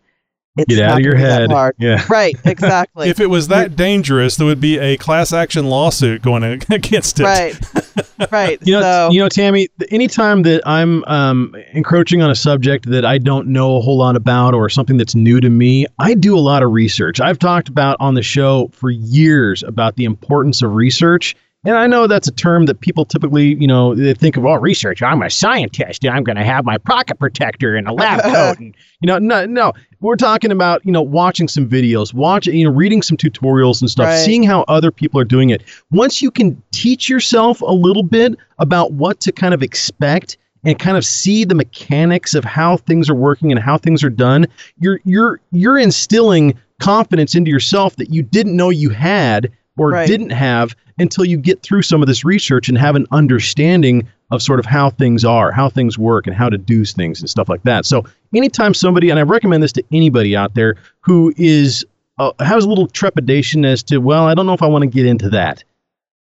It's Get out of your gonna be that head. hard. Yeah. Right. Exactly. if it was that dangerous, there would be a class action lawsuit going against it. right. right. You know, so, you know, Tammy. th- Anytime that I'm um, encroaching on a subject that I don't know a whole lot about, or something that's new to me, I do a lot of research. I've talked about on the show for years about the importance of research, and I know that's a term that people typically, you know, they think of. Oh, research. I'm a scientist, and I'm going to have my pocket protector and a lab coat, and you know, no, no. We're talking about you know watching some videos, watching, you know, reading some tutorials and stuff, Right. seeing how other people are doing it. Once you can teach yourself a little bit about what to kind of expect and kind of see the mechanics of how things are working and how things are done, you're you're you're instilling confidence into yourself that you didn't know you had or Right. didn't have until you get through some of this research and have an understanding of sort of how things are, how things work, and how to do things and stuff like that. So, anytime somebody, and I recommend this to anybody out there who is uh, has a little trepidation as to, well, I don't know if I want to get into that.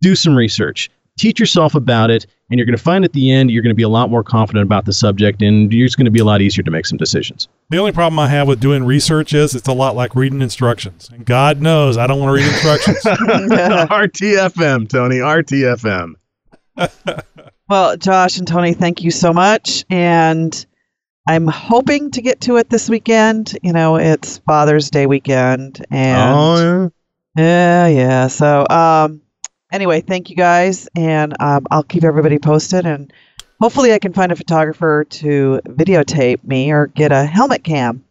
Do some research, teach yourself about it, and you're going to find at the end you're going to be a lot more confident about the subject, and you're just going to be a lot easier to make some decisions. The only problem I have with doing research is it's a lot like reading instructions. And God knows I don't want to read instructions. RTFM, Tony, RTFM. well, Josh and Tony, thank you so much. And I'm hoping to get to it this weekend. You know, it's Father's Day weekend. And oh, Yeah, yeah. So, um, anyway, thank you guys, and um, I'll keep everybody posted, and hopefully, I can find a photographer to videotape me or get a helmet cam,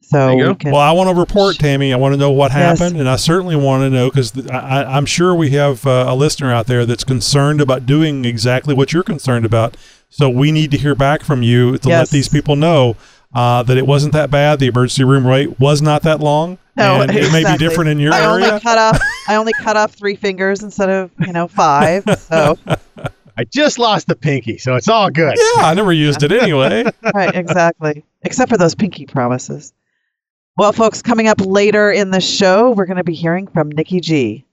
so we can. well, I want to report, Tammy. I want to know what Yes. happened, and I certainly want to know because I, I, I'm sure we have uh, a listener out there that's concerned about doing exactly what you're concerned about. So we need to hear back from you to let these people know uh, that it wasn't that bad. The emergency room wait was not that long. No, and it may be different in your I area. only cut off. I only cut off three fingers instead of you know five. So I just lost the pinky, so it's all good. yeah, I never used it anyway. right, exactly. Except for those pinky promises. Well, folks, coming up later in the show, we're going to be hearing from Nikki G.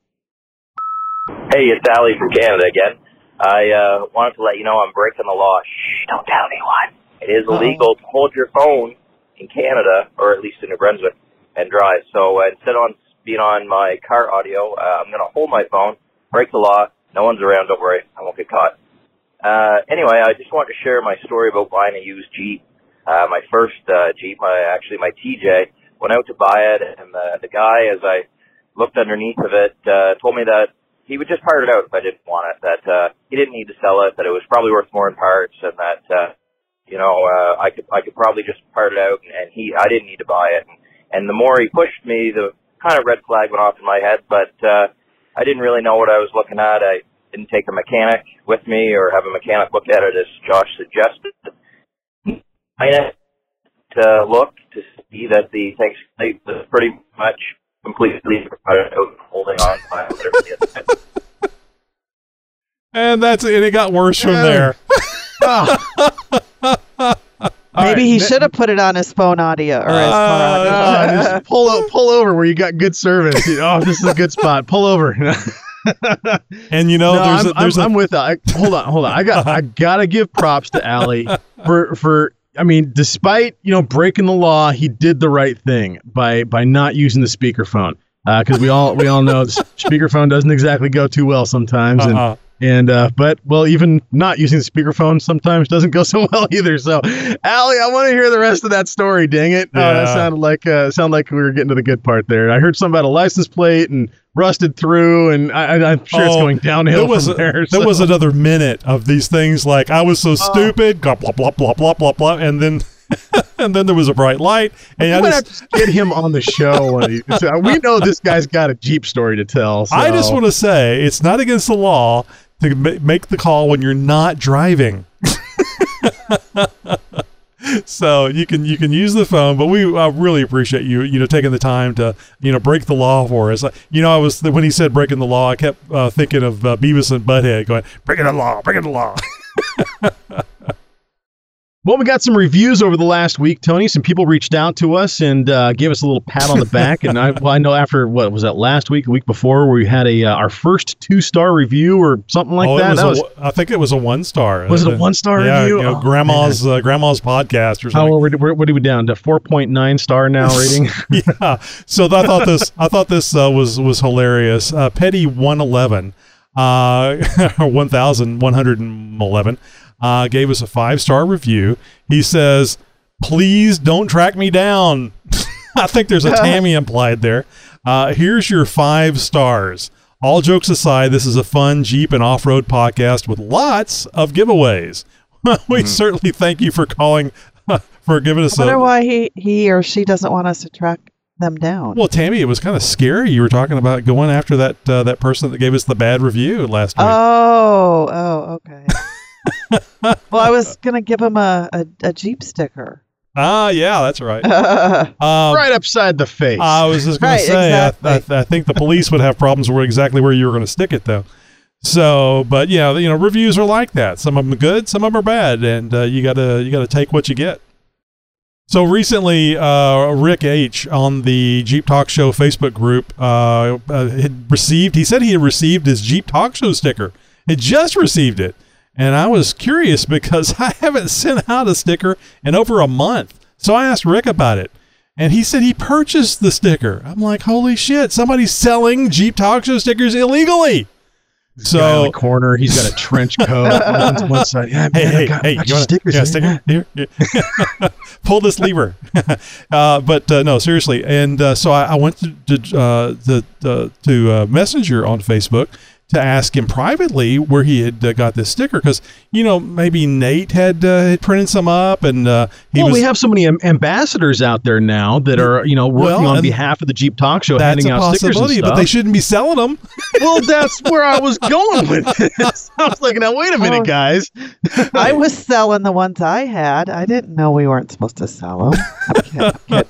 Hey, it's Ali from Canada again. I uh, wanted to let you know I'm breaking the law. Shh, don't tell anyone. It is Uh-oh. illegal to hold your phone in Canada, or at least in New Brunswick, and drive. So uh, instead on being on my car audio, uh, I'm going to hold my phone, break the law. No one's around. Don't worry. I won't get caught. Uh, anyway, I just wanted to share my story about buying a used Jeep. Uh, my first uh, Jeep, my, actually my TJ, went out to buy it, and the, the guy, as I looked underneath of it, uh, told me that he would just part it out if I didn't want it. That uh, he didn't need to sell it. That it was probably worth more in parts, and that uh, you know uh, I could I could probably just part it out, and, and he I didn't need to buy it. And, and the more he pushed me, the kind of red flag went off in my head. But uh, I didn't really know what I was looking at. I didn't take a mechanic with me or have a mechanic look at it as Josh suggested. I had to look to see that the tank plate was pretty much completely out holding on by whatever and that's and it got worse from Yeah. there. Maybe right, he should have put it on his phone audio or his Uh, car Ah, audio. just pull o- pull over where you got good service. You know, Oh, this is a good spot. Pull over. And you know, no, there's I'm, a, there's I'm, a, I'm with that. Hold on, hold on. I got I gotta give props to Allie for for. I mean, despite you know breaking the law, he did the right thing by by not using the speakerphone. Because we all we all know the speakerphone doesn't exactly go too well sometimes, uh-uh. and uh, but well, even not using the speakerphone sometimes doesn't go so well either. So, Allie, I want to hear the rest of that story. Dang it! Oh, that sounded like uh, sounded like we were getting to the good part there. I heard something about a license plate and rusted through, and I, I'm sure it's Oh, going downhill there was from a- there. there was another minute of these things like I was so Oh. stupid, blah blah blah blah blah blah blah, and then and then there was a bright light, and We I just, to get him on the show. so we know this guy's got a Jeep story to tell. So. I just want to say it's not against the law to make the call when you're not driving. so you can you can use the phone, but we uh, really appreciate you you know taking the time to you know break the law for us. You know, I was when he said breaking the law, I kept uh, thinking of uh, Beavis and Butthead going breaking the law, breaking the law. Well, we got some reviews over the last week, Tony. Some people reached out to us and uh, gave us a little pat on the back. and I, well, I know after what was that last week, a week before, where we had a uh, our first two star review or something like oh, that. was, That was- one- I think it was a one star. Was it a one-star yeah, review? You know, Oh, grandma's uh, grandma's podcast or how something. are we, what are we down to? Four point nine star now rating. yeah. So I thought this I thought this uh, was was hilarious. Uh, Petty one eleven, uh, one thousand one hundred and eleven, uh, gave us a five star review. He says, "Please don't track me down." I think there's a Tammy implied there. Uh, here's your five stars. All jokes aside, this is a fun Jeep and off road podcast with lots of giveaways. we certainly thank you for calling, for giving us I wonder a, why he, he or she doesn't want us to track them down. well, Tammy, it was kind of scary. You were talking about going after that uh, that person that gave us the bad review last week. Oh, oh, okay. well, I was gonna give him a, a, a Jeep sticker. ah, yeah, that's right. right. Um, right upside the face. I was just going Right, to say, exactly. I, I, I think the police would have problems with exactly where you were going to stick it, though. So, but yeah, you know, reviews are like that. Some of them are good, some of them are bad, and uh, you gotta you gotta take what you get. So recently, uh, Rick H on the Jeep Talk Show Facebook group uh, uh, had received. He said he had received his Jeep Talk Show sticker. Had just received it, and I was curious because I haven't sent out a sticker in over a month. So I asked Rick about it, and he said he purchased the sticker. I'm like, holy shit! Somebody's selling Jeep Talk Show stickers illegally. In So the corner, he's got a trench coat on one side. Yeah, hey, man, hey, got, hey, you wanna, stickers. sticker? Here, here. pull this lever. uh, but uh, no, seriously. And uh, so I, I went to to, uh, the, the, to uh, Messenger on Facebook to ask him privately where he had uh, got this sticker because you know maybe Nate had, uh, had printed some up and uh, he well, was we have so many am- ambassadors out there now that are, you know, working Well, on behalf of the Jeep Talk Show, that's handing a out stickers and stuff. but they shouldn't be selling them. well, that's where I was going with this. I was like, now wait a minute, Oh. guys. I was selling the ones I had. I didn't know we weren't supposed to sell them.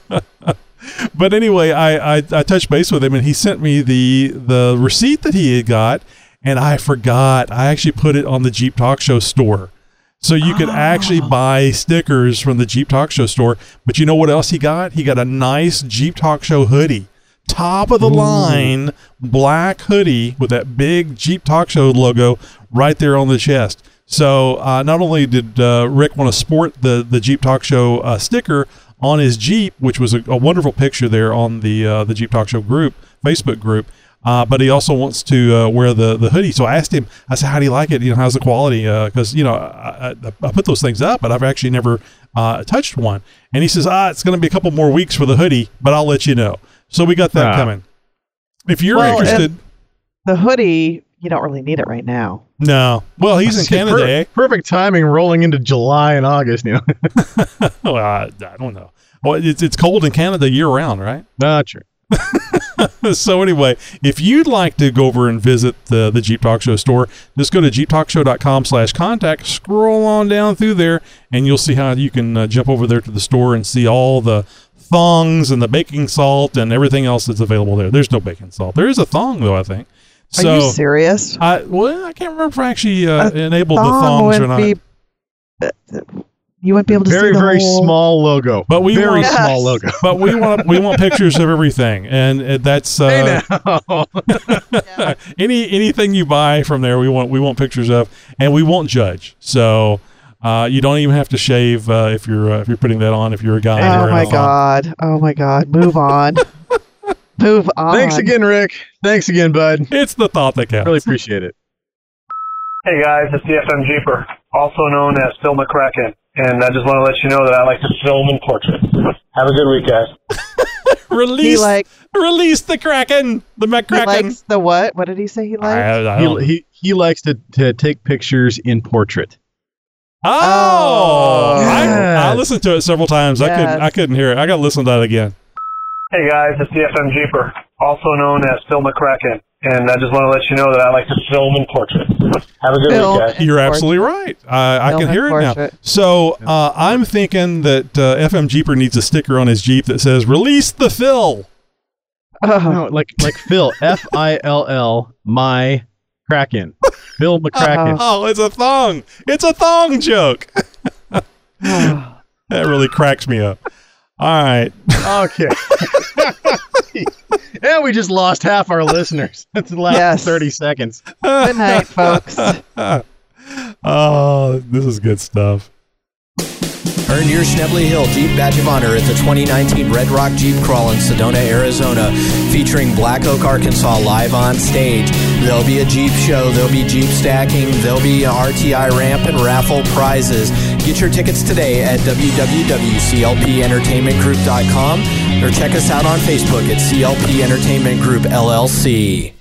But anyway, I, I I touched base with him and he sent me the the receipt that he had got, and I forgot. I actually put it on the Jeep Talk Show store. So you could actually buy stickers from the Jeep Talk Show store. But you know what else he got? He got a nice Jeep Talk Show hoodie. Top of the line black hoodie with that big Jeep Talk Show logo right there on the chest. So uh, not only did uh, Rick want to sport the the Jeep Talk Show uh, sticker on his Jeep, which was a, a wonderful picture there on the uh, the Jeep Talk Show group Facebook group, uh, but he also wants to uh, wear the the hoodie. So I asked him, I said, "How do you like it? You know, how's the quality? Because you know, I, I, I put those things up, but I've actually never uh, touched one." And he says, "Ah, it's going to be a couple more weeks for the hoodie, but I'll let you know." So we got that Ah. coming. If you're Well, interested, The hoodie, you don't really need it right now. no. Well, he's in Canada. Per- eh? Perfect timing rolling into July and August, you know. well, I, I don't know. Well, it's it's cold in Canada year round, right? Not true. so anyway, if you'd like to go over and visit the, the Jeep Talk Show store, just go to jeeptalkshow.com slash contact, scroll on down through there, and you'll see how you can uh, jump over there to the store and see all the thongs and the baking salt and everything else that's available there. There's no baking salt. There is a thong, though, I think. Are you serious? I, well, I can't remember if I actually uh, A enabled the Thong thongs or wouldn't not. be- uh, you wouldn't be able to Very, see the very whole- small logo. But we very want- small logo. but we want we want pictures of everything, and uh, that's uh, Hey any anything you buy from there, we want we want pictures of, and we won't judge. So uh, you don't even have to shave uh, if you're uh, if you're putting that on. If you're a guy, Oh my a thong. god! Oh my god! Move on. Move on. Thanks again, Rick. Thanks again, bud. It's the thought that counts. Really appreciate it. Hey guys, it's the FM Jeeper, also known as Phil McCracken, and I just want to let you know that I like to film and portrait. Have a good week, guys. Release like release the kraken, the he McCracken. likes the what? What did he say he likes? I, I don't- He, he, he likes to, to take pictures in portrait. oh, Oh, I, I listened to it several times. I couldn't I couldn't hear it. I got to listen to that again. Hey guys, it's the FM Jeeper, also known as Phil McCracken, and I just want to let you know that I like to film and portrait. Have a good Film week, guys. You're absolutely right. I, I can hear it now. So uh, I'm thinking that uh, FM Jeeper needs a sticker on his Jeep that says "Release the Phil." Oh, No, like like Phil, F I L L, my Kraken. Phil McCracken. Oh, it's a thong. It's a thong joke. That really cracks me up. All right. Okay. and we just lost half our listeners. That's the last Yes. 30 seconds. Good night, folks. oh, this is good stuff. Earn your Schnebley Hill Jeep Badge of Honor at the 2019 Red Rock Jeep Crawl in Sedona, Arizona, featuring Black Oak, Arkansas live on stage. There'll be a Jeep show, there'll be Jeep stacking, there'll be RTI ramp and raffle prizes. Get your tickets today at www.clpentertainmentgroup.com or check us out on Facebook at CLP Entertainment Group LLC.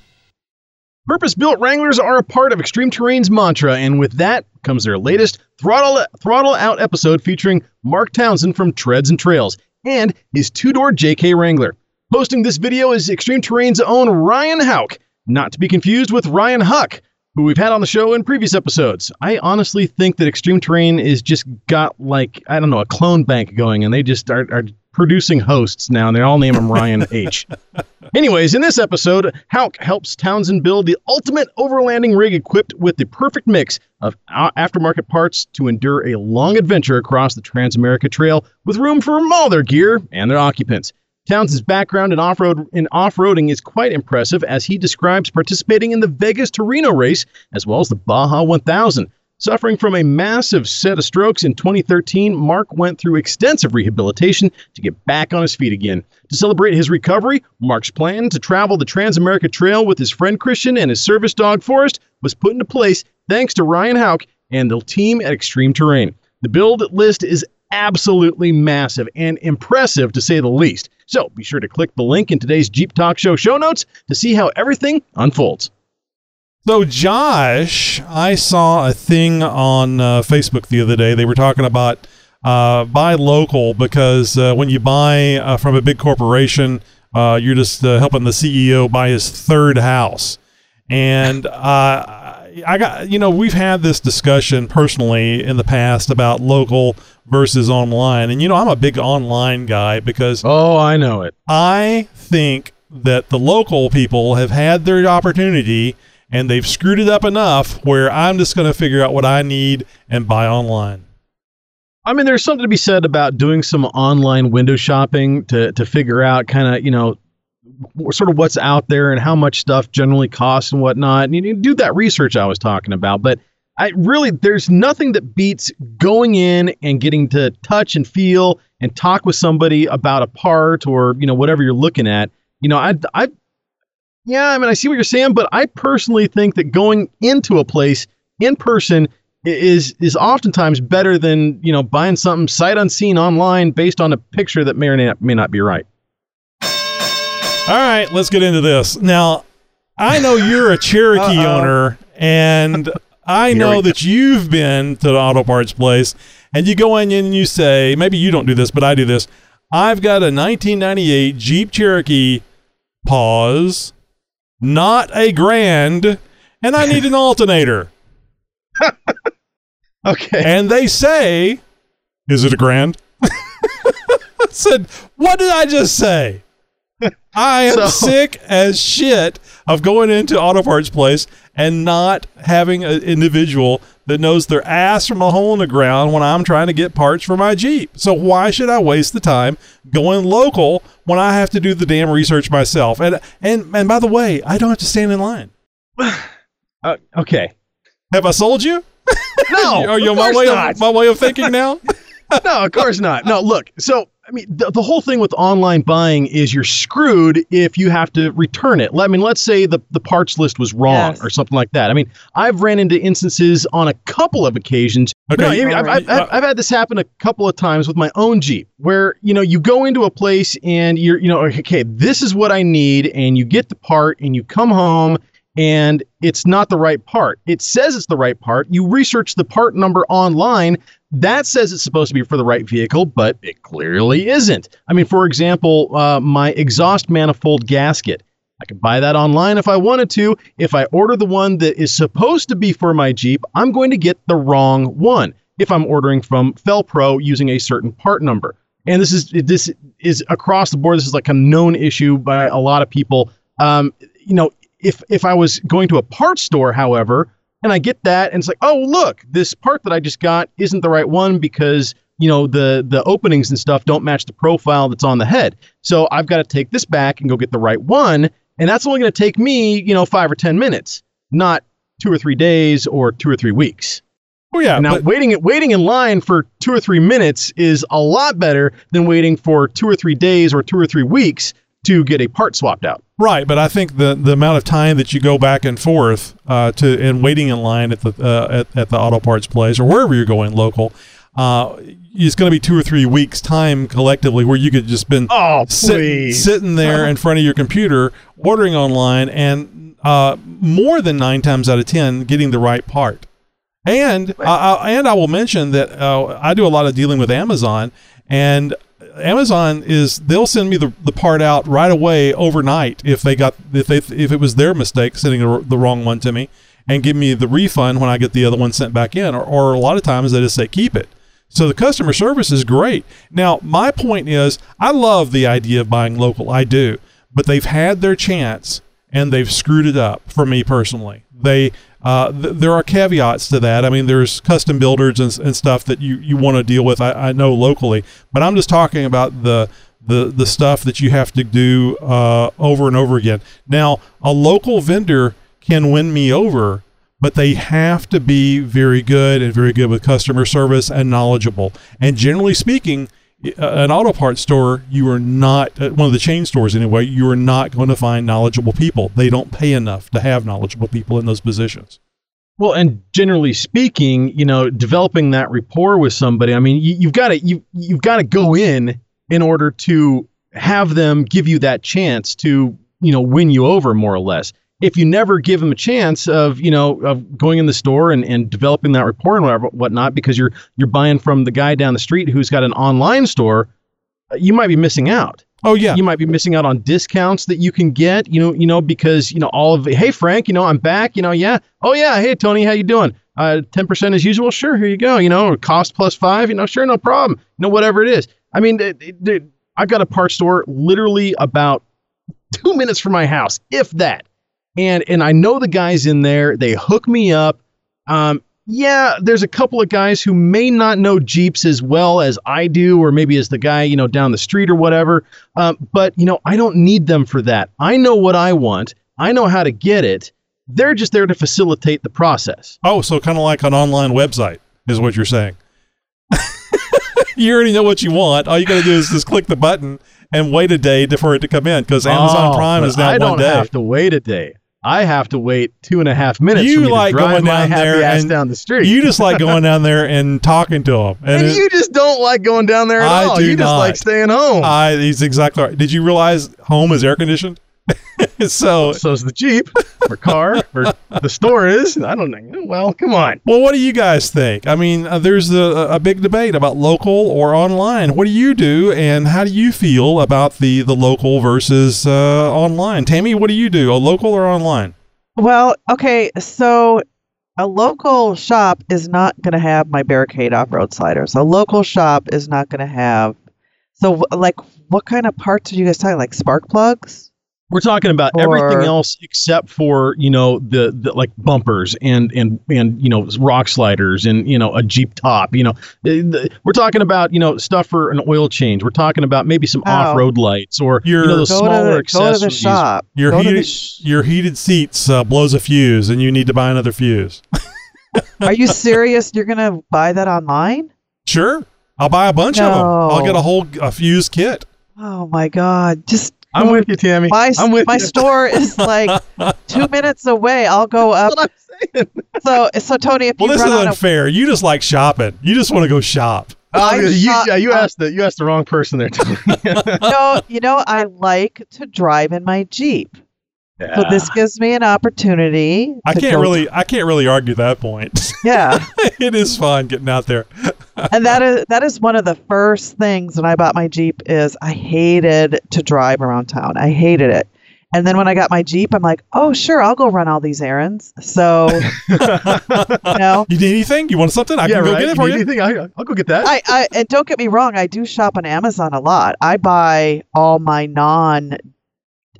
Purpose built Wranglers are a part of Extreme Terrain's mantra, and with that comes their latest Throttle, Throttle Out episode featuring Mark Townsend from Treads and Trails and his two door JK Wrangler. Hosting this video is Extreme Terrain's own Ryan Hauk, not to be confused with Ryan Huck, who we've had on the show in previous episodes. I honestly think that Extreme Terrain is just got like, I don't know, a clone bank going, and they just are, are producing hosts now, and they all name him Ryan H. Anyways, in this episode, Hauk helps Townsend build the ultimate overlanding rig equipped with the perfect mix of aftermarket parts to endure a long adventure across the Transamerica Trail with room for all their gear and their occupants. Townsend's background in off-road in off-roading is quite impressive as he describes participating in the Vegas to Reno race as well as the Baja 1000. Suffering from a massive set of strokes in 2013, Mark went through extensive rehabilitation to get back on his feet again. To celebrate his recovery, Mark's plan to travel the Transamerica Trail with his friend Christian and his service dog Forrest was put into place thanks to Ryan Hauk and the team at Extreme Terrain. The build list is absolutely massive and impressive to say the least. So be sure to click the link in today's Jeep Talk Show show notes to see how everything unfolds. So, Josh, I saw a thing on uh, Facebook the other day. They were talking about uh, buy local because uh, when you buy uh, from a big corporation, uh, you're just uh, helping the CEO buy his third house. And uh, I got, you know, we've had this discussion personally in the past about local versus online. And, you know, I'm a big online guy because Oh, I know it. I think that the local people have had their opportunity and they've screwed it up enough where I'm just going to figure out what I need and buy online. I mean, there's something to be said about doing some online window shopping to to figure out kind of you know sort of what's out there and how much stuff generally costs and whatnot. And you do that research I was talking about. But I really, there's nothing that beats going in and getting to touch and feel and talk with somebody about a part or you know whatever you're looking at. You know, I I yeah, I mean, I see what you're saying, but I personally think that going into a place in person is is oftentimes better than you know buying something sight unseen online based on a picture that may or may not, be right. All right, let's get into this. Now, I know you're a Cherokee owner, and I know that you've been to the auto parts place, and you go in and you say, maybe you don't do this, but I do this. I've got a 1998 Jeep Cherokee pause, not a grand, and I need an alternator. Okay. And they say, Is it a grand? I said, What did I just say? I am So- sick as shit of going into auto parts place and not having an individual that knows their ass from a hole in the ground when I'm trying to get parts for my Jeep. So why should I waste the time going local when I have to do the damn research myself? And and and by the way, I don't have to stand in line. Uh, okay. Have I sold you? No, Are you my way not. of my way of thinking now? no, of course not. No, look. So, I mean, the, the whole thing with online buying is you're screwed if you have to return it. I mean, let's say the, the parts list was wrong Yes. or something like that. I mean, I've ran into instances on a couple of occasions. Okay. No, I mean, I've, I've, I've, uh, I've had this happen a couple of times with my own Jeep where, you know, you go into a place and you're, you know, okay, this is what I need. And you get the part and you come home and it's not the right part. It says it's the right part. You research the part number online. That says it's supposed to be for the right vehicle, but it clearly isn't. I mean, for example, uh, my exhaust manifold gasket. I could buy that online if I wanted to. If I order the one that is supposed to be for my Jeep, I'm going to get the wrong one if I'm ordering from Felpro using a certain part number. And this is this is across the board. This is like a known issue by a lot of people. Um, you know, if if I was going to a parts store, however, and I get that, and it's like, oh look, this part that I just got isn't the right one because you know the the openings and stuff don't match the profile that's on the head. So I've got to take this back and go get the right one, and that's only going to take me you know five or ten minutes, not two or three days or two or three weeks. Oh yeah. Now but- waiting waiting in line for two or three minutes is a lot better than waiting for two or three days or two or three weeks to get a part swapped out. Right, but I think the the amount of time that you go back and forth uh, to and waiting in line at the uh, at, at the auto parts place or wherever you're going local, uh, it's going to be two or three weeks time collectively where you could just been Oh, sit- sitting there in front of your computer ordering online and uh, more than nine times out of ten getting the right part. And I, I, and I will mention that uh, I do a lot of dealing with Amazon, and Amazon is they'll send me the, the part out right away overnight if they got if they if it was their mistake sending the, the wrong one to me, and give me the refund when I get the other one sent back in. Or, or a lot of times they just say keep it. So the customer service is great. Now my point is I love the idea of buying local. I do, but they've had their chance and they've screwed it up for me personally. They uh, th- there are caveats to that. I mean, there's custom builders and, and stuff that you, you want to deal with. I, I know locally, but I'm just talking about the the the stuff that you have to do uh, over and over again. Now, a local vendor can win me over, but they have to be very good and very good with customer service and knowledgeable. And generally speaking, an auto parts store, you are not uh, one of the chain stores anyway. You are not going to find knowledgeable people. They don't pay enough to have knowledgeable people in those positions. Well, and generally speaking, you know, developing that rapport with somebody. I mean, you, you've got to you you've got to go in in order to have them give you that chance to you know win you over more or less. If you never give them a chance of you know of going in the store and, and developing that rapport and whatever whatnot because you're you're buying from the guy down the street who's got an online store, uh, you might be missing out. Oh yeah, You might be missing out on discounts that you can get, you know, you know, because you know all of hey Frank, you know, I'm back, you know, yeah, oh yeah, hey Tony, how you doing? Uh, ten percent as usual, sure, here you go, you know, cost plus five, you know, sure, no problem, you know, whatever it is. I mean, it, it, it- I've got a parts store literally about two minutes from my house, if that, and and I know the guys in there, they hook me up. Um, yeah, there's a couple of guys who may not know Jeeps as well as I do, or maybe as the guy, you know, down the street or whatever. Um, but, you know, I don't need them for that. I know what I want, I know how to get it. They're just there to facilitate the process. Oh, so kind of like an online website is what you're saying. you already know what you want. All you got to do is just click the button and wait a day for it to come in because Amazon Oh, Prime is now I one don't day. have to wait a day. I have to wait two and a half minutes. You like going down there and- down the street. You just like going down there and talking to them. and it- you just don't like going down there at I all. you just not. like staying home. I, he's exactly right. Did you realize home is air conditioned? so, So's the Jeep or car or the store is. I don't know. Well, come on. well, what do you guys think? I mean, uh, there's a, a big debate about local or online. What do you do, and how do you feel about the the local versus uh, online? Tammy, what do you do? A local or online? Well, okay, so a local shop is not going to have my barricade off-road sliders. A local shop is not going to have. So, like, what kind of parts are you guys talking? Like spark plugs? We're talking about Or- everything else except for you know the, the like bumpers and and and you know rock sliders and you know a Jeep top. You know, The- the- we're talking about you know stuff for an oil change. We're talking about maybe some Oh. off-road lights or you Your- know those Go smaller to, the, go to accessories. the shop. Your Go to the heated sh- your heated seats uh, blows a fuse, and you need to buy another fuse. Are you serious? You're going to buy that online? Sure, I'll buy a bunch of them. I'll get a whole a fuse kit. Oh my God! Just I'm with you, Tammy. my I'm with my you. store is like two minutes away. I'll go up. That's what I'm saying. So so Tony, if Well, you this is out of unfair. You just like shopping. You just want to go shop. Oh, I you, shot- yeah, you uh, asked the you asked the wrong person there. Tony. no, you know, I like to drive in my Jeep. So this gives me an opportunity. I can't go- really, I can't really argue that point. Yeah, it is fun getting out there. and that is that is one of the first things when I bought my Jeep is I hated to drive around town. I hated it. And then when I got my Jeep, I'm like, oh sure, I'll go run all these errands. So you know, You need anything? You want something? I yeah, can go right. get it for need you. anything? I, I'll go get that. I, I and don't get me wrong, I do shop on Amazon a lot. I buy all my non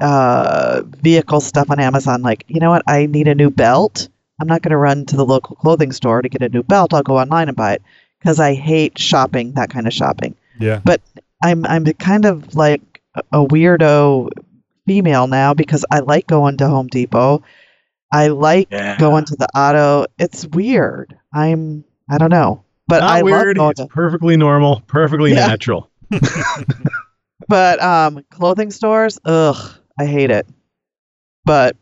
uh vehicle stuff on Amazon. Like, you know what? I need a new belt. I'm not going to run to the local clothing store to get a new belt. I'll go online and buy it because I hate shopping, that kind of shopping. Yeah. But I'm I'm kind of like a a weirdo female now because I like going to Home Depot. I like Yeah. going to the auto. It's weird. I'm I don't know, but Not I weird. love It's going to. perfectly normal, perfectly Yeah. natural. But um, clothing stores, ugh, I hate it. But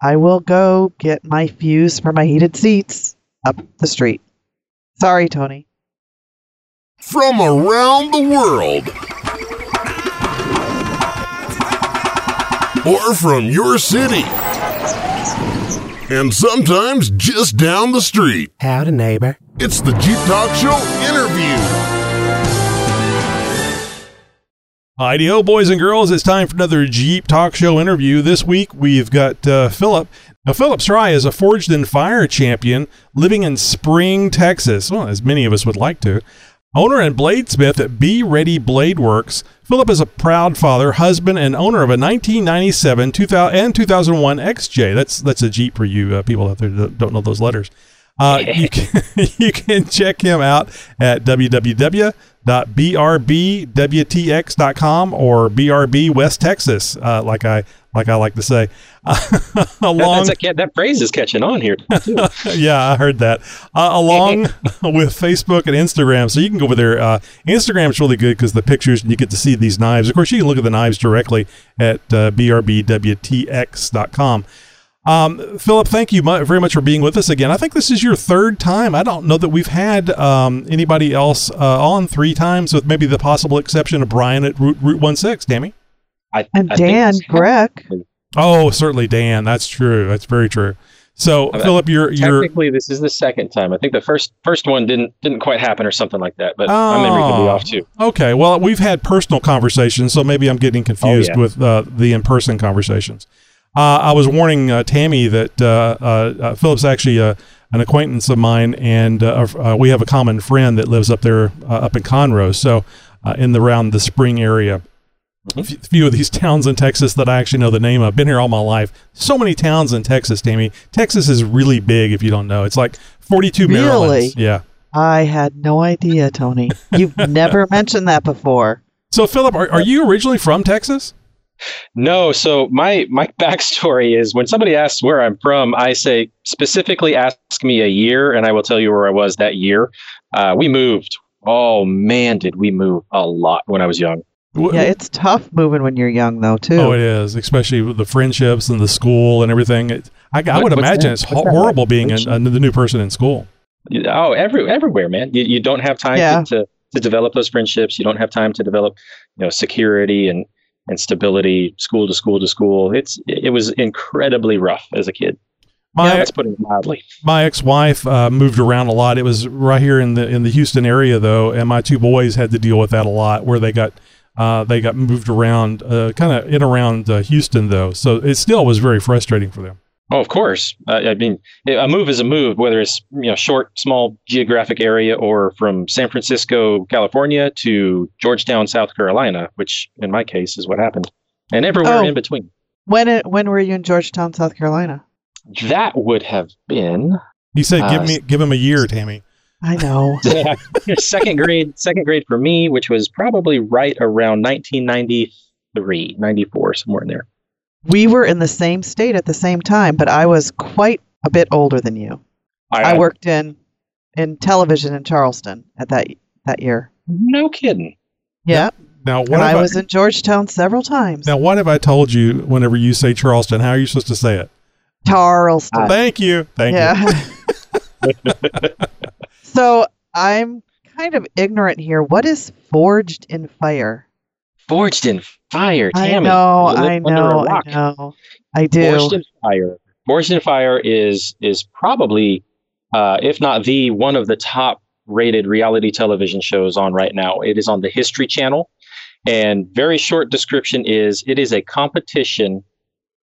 I will go get my fuse for my heated seats up the street. Sorry, Tony. From around the world. Or from your city. And sometimes just down the street. Howdy, neighbor. It's the Jeep Talk Show interview. Ideal boys and girls, it's time for another Jeep Talk Show interview. This week we've got uh, Philip. Now, Philip Stry is a Forged in Fire champion living in Spring, Texas. Well, as many of us would like to. Owner and bladesmith at Be Ready Blade Works, Philip is a proud father, husband, and owner of a 1997 2000, and 2001 XJ. That's that's a Jeep for you uh, people out there that don't know those letters. Uh, you can you can check him out at www.brbwtx.com or BRB West Texas, uh, like I like I like to say. along, That's a, that phrase is catching on here. too. yeah, I heard that. Uh, along with Facebook and Instagram, so you can go over there. Uh, Instagram's really good because the pictures and you get to see these knives. Of course, you can look at the knives directly at uh, brbwtx.com. Um, Philip, thank you very much for being with us again. I think this is your third time. I don't know that we've had um, anybody else uh, on three times, with maybe the possible exception of Brian at Route, Route 16, Tammy. I, And I Dan it's- Grec. Oh, certainly, Dan. That's true. That's very true. So, Uh, Philip, you're you're Technically, this is the second time. I think the first first one didn't didn't quite happen or something like that. But my memory could be Oh. off too. okay. Well, we've had personal conversations, so maybe I'm getting confused Oh, yeah. with uh, the in-person conversations. Uh, I was warning uh, Tammy that uh, uh, uh, Philip's actually uh, an acquaintance of mine, and uh, uh, we have a common friend that lives up there uh, up in Conroe, so uh, in the around the Spring area. Mm-hmm. A few- few of these towns in Texas that I actually know the name of. Been here all my life. So many towns in Texas, Tammy. Texas is really big. If you don't know, it's like 42 Really? Marylands. Yeah. I had no idea, Tony. You've never mentioned that before. So, Philip, are, are you originally from Texas? No, so my my backstory is when somebody asks where I'm from, I say specifically ask me a year, and I will tell you where I was that year. Uh, we moved. Oh man, did we move a lot when I was young? Yeah, it's tough moving when you're young, though, too. Oh, it is, especially with the friendships and the school and everything. It, I, I What- would imagine that? it's What's horrible like? being a, a, the new person in school. Oh, every everywhere, man. You, you don't have time Yeah. to, to to develop those friendships. You don't have time to develop, you know, security and and stability, school to school to school. It's it was incredibly rough as a kid. My That's putting it mildly. my ex-wife uh, moved around a lot. It was right here in the in the Houston area though, and my two boys had to deal with that a lot, where they got uh, they got moved around, uh, kind of in around uh, Houston though. So it still was very frustrating for them. Oh, of course. Uh, I mean, a move is a move, whether it's you know short, small geographic area or from San Francisco, California to Georgetown, South Carolina, which in my case is what happened, and everywhere Oh. in between. When it, when were you in Georgetown, South Carolina? That would have been You said, "Give Uh, me give him a year, Tammy." I know. second grade. Second grade for me, which was probably right around 1993, 94, somewhere in there. We were in the same state at the same time, but I was quite a bit older than you. I worked in in television in Charleston at that that year. No kidding. Yeah, Now, what and I have was in Georgetown several times. now what have I told you? Whenever you say Charleston, how are you supposed to say it? Charleston. Thank you, thank you. yeah. so I'm kind of ignorant here. What is forged in fire? Forged in fire, I Tammy. know, I know, I know. I do. Forged in Fire. Forged in Fire is is probably, uh, if not the one of the top rated reality television shows on right now. It is on the History Channel, and very short description is it is a competition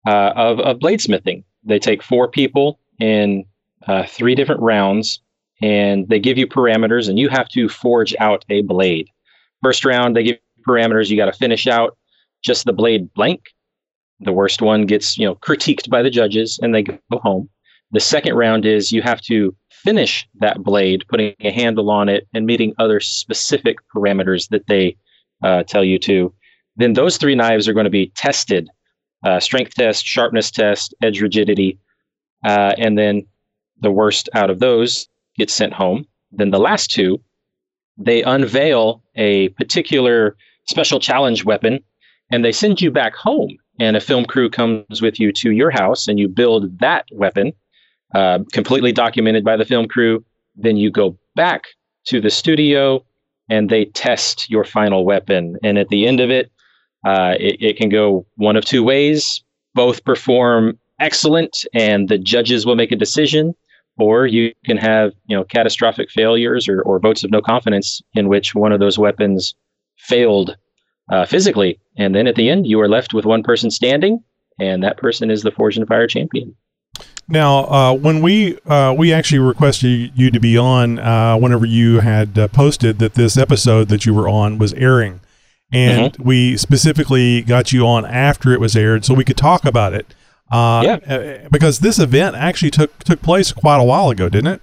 uh, of of bladesmithing. They take four people in uh, three different rounds, and they give you parameters, and you have to forge out a blade. First round, they give parameters. You got to finish out. Just the blade blank the worst one gets you know critiqued by the judges and they go home. The second round is you have to finish that blade putting a handle on it and meeting other specific parameters that they uh, tell you to. Then those three knives are going to be tested uh, strength test sharpness test edge rigidity uh, and then the worst out of those gets sent home. Then the last two they unveil a particular special challenge weapon and they send you back home and a film crew comes with you to your house and you build that weapon uh, completely documented by the film crew. Then you go back to the studio and they test your final weapon. And at the end of it uh, it, it can go one of two ways. Both perform excellent and the judges will make a decision or you can have you know catastrophic failures or, or votes of no confidence in which one of those weapons failed uh, physically. And then at the end, you are left with one person standing, and that person is the Forged in Fire champion. Now, uh, when we uh, we actually requested you to be on, uh, whenever you had uh, posted that this episode that you were on was airing, and we specifically got you on after it was aired so we could talk about it. Uh, yeah. Because this event actually took took place quite a while ago, didn't it?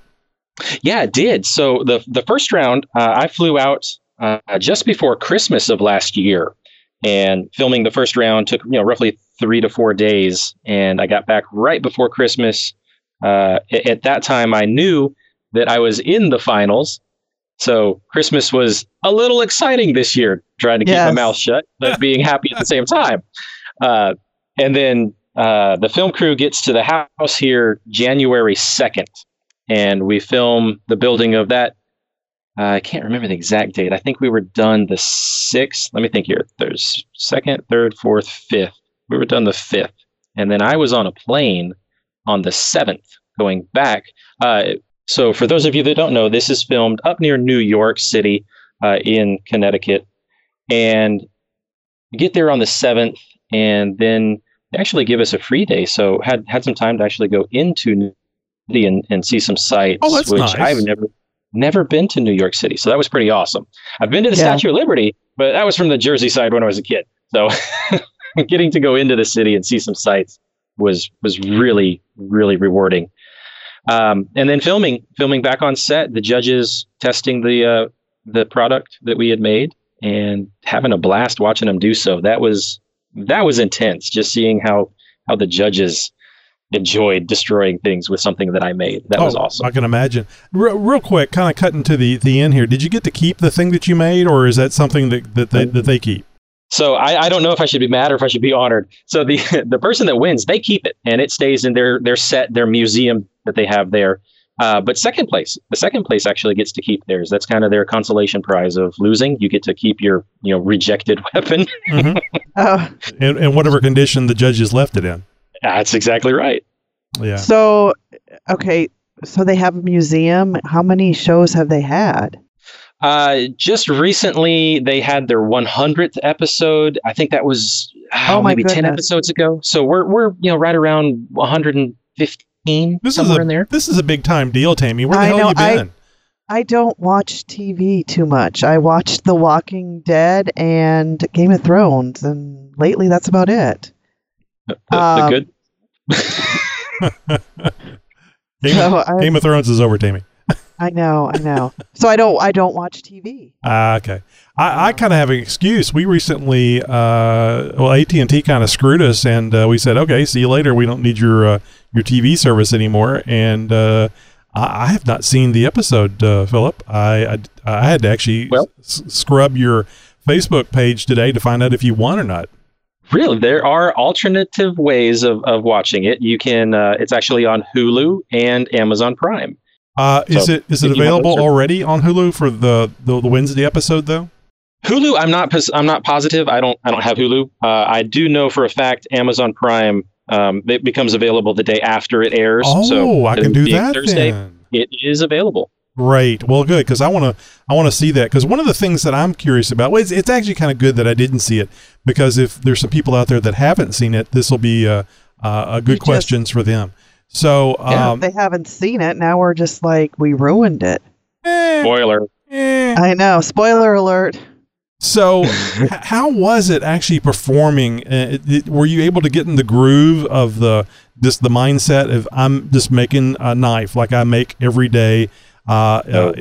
Yeah, it did. So the the first round, uh, I flew out uh, just before Christmas of last year, and filming the first round took you know roughly three to four days, and I got back right before Christmas. Uh, at that time, I knew that I was in the finals, so Christmas was a little exciting this year, trying to keep my mouth shut but being happy at the same time. Uh, and then uh, the film crew gets to the house here January second, and we film the building of that. Uh, I can't remember the exact date. I think we were done the sixth. Let me think here. There's second, third, fourth, fifth. We were done the fifth. and then I was on a plane on the seventh going back. Uh, so for those of you that don't know, this is filmed up near New York City uh, in Connecticut, and get there on the seventh, and then they actually give us a free day. So had had some time to actually go into New York City and, and see some sites, Oh, which nice. I've never never been to New York City. So that was pretty awesome. I've been to the Yeah. Statue of Liberty, but that was from the Jersey side when I was a kid. So getting to go into the city and see some sights was was really really rewarding. Um, and then filming filming back on set, the judges testing the uh, the product that we had made and having a blast watching them do so. That was that was intense. Just seeing how how the judges enjoyed destroying things with something that I made. That was Oh, awesome. I can imagine. Real, real quick, kind of cutting to the the end here. Did you get to keep the thing that you made, or is that something that that they, that they keep? So I, I don't know if I should be mad or if I should be honored. So the the person that wins, they keep it, and it stays in their their set, their museum that they have there. Uh, but second place, the second place actually gets to keep theirs. That's kind of their consolation prize of losing. You get to keep your you know rejected weapon. Oh, In, in whatever condition the judges left it in. That's exactly right. Yeah. so okay. So they have a museum. How many shows have they had? Uh, just recently, they had their 100th episode. I think that was Oh, oh, my maybe 10 episodes ago. So we're we're you know right around 115 This is somewhere a in there. this is a big time deal, Tammy. Where the I hell know, you I- been? I don't watch TV too much. I watched The Walking Dead and Game of Thrones, and lately that's about it. The, the um, good. Game, So of, I- Game of Thrones is over, Tammy. I know, I know. so I don't, I don't watch TV. Ah, okay. I, I kind of have an excuse. We recently, uh, well, AT and T kind of screwed us, and uh, we said, "Okay, see you later. We don't need your uh, your TV service anymore." And uh, I, I have not seen the episode, uh, Philip. I, I I had to actually Well- s- scrub your Facebook page today to find out if you won or not. Really, there are alternative ways of, of watching it. You can. Uh, it's actually on Hulu and Amazon Prime. Uh, is So, it is it you have available already on Hulu for the, the the Wednesday episode though? Hulu, I'm not. I'm not positive. I don't. I don't have Hulu. Uh, I do know for a fact Amazon Prime. Um, it becomes available the day after it airs. Oh, so I can do that Thursday, then. it is available. Great. Well, good because I want to I want to see that because one of the things that I'm curious about. Well, it's, it's actually kind of good that I didn't see it because if there's some people out there that haven't seen it, this will be uh, uh, a good just- questions for them. So, Yeah. um, If they haven't seen it, now we're just like we ruined it. eh, Spoiler. eh. I know. Spoiler alert. So, h- how was it actually performing? Uh, it- it- were you able to get in the groove of the just the mindset of I'm just making a knife like I make every day uh, uh,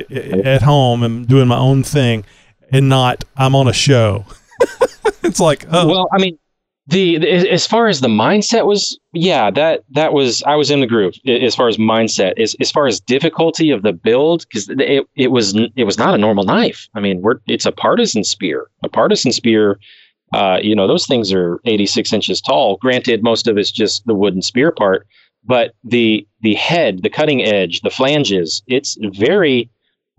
at home and doing my own thing, and not I'm on a show. it's like, oh, Well, I mean, the, the as- as far as the mindset was, yeah, that that was I was in the groove as far as mindset. As as far as difficulty of the build, because it it was it was not a normal knife. I mean, we're it's a partisan spear. A partisan spear, uh, you know, those things are 86 inches tall. Granted, most of it's just the wooden spear part, but the the head, the cutting edge, the flanges, it's very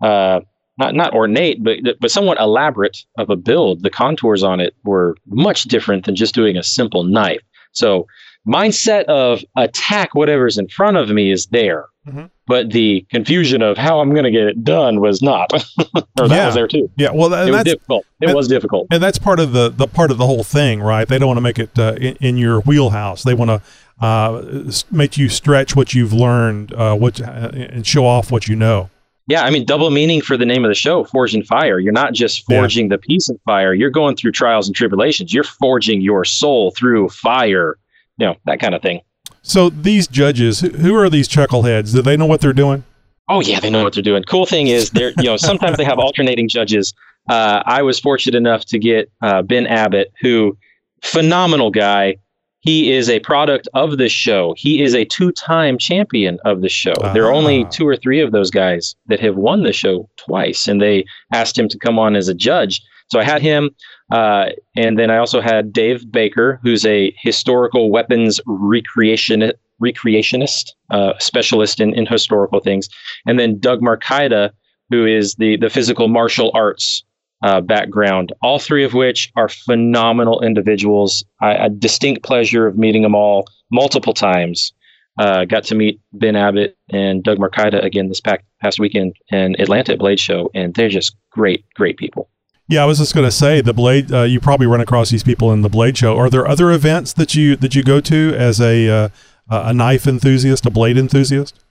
uh, not not ornate, but but somewhat elaborate of a build. The contours on it were much different than just doing a simple knife. So mindset of attack whatever's in front of me is there, Mhm. but the confusion of how I'm going to get it done was not, or that Yeah. was there too. yeah. Well, and It was difficult. It that- was difficult. and that's part of the the part of the whole thing, right? They don't want to make it uh, in, in your wheelhouse. They want to uh, make you stretch what you've learned, uh, what uh, and show off what you know. Yeah, I mean, double meaning for the name of the show, Forged in Fire. You're not just Yeah. forging the piece of fire, you're going through trials and tribulations. You're forging your soul through fire, you know, that kind of thing. So these judges, who, are these chuckleheads? Do they know what they're doing? Oh yeah, they know what they're doing. Cool thing is, they're you know sometimes they have alternating judges. Uh, I was fortunate enough to get uh, Ben Abbott, who phenomenal guy. He is a product of the show. He is a two-time champion of the show. There are only Ah. two or three of those guys that have won the show twice, and they asked him to come on as a judge. So I had him, uh, and then I also had Dave Baker, who's a historical weapons recreation recreationist, uh, specialist in, in historical things, and then Doug Marcaida, who is the the physical martial arts uh, background, all three of which are phenomenal individuals. I a distinct pleasure of meeting them all multiple times. Uh, got to meet Ben Abbott and Doug Marcaida again this past, weekend in Atlanta at Blade Show, and they're just great, great people. Yeah, I was just going to say the Blade. Uh, you probably run across these people in the Blade show. Are there other events that you that you go to as a uh, a knife enthusiast, a blade enthusiast?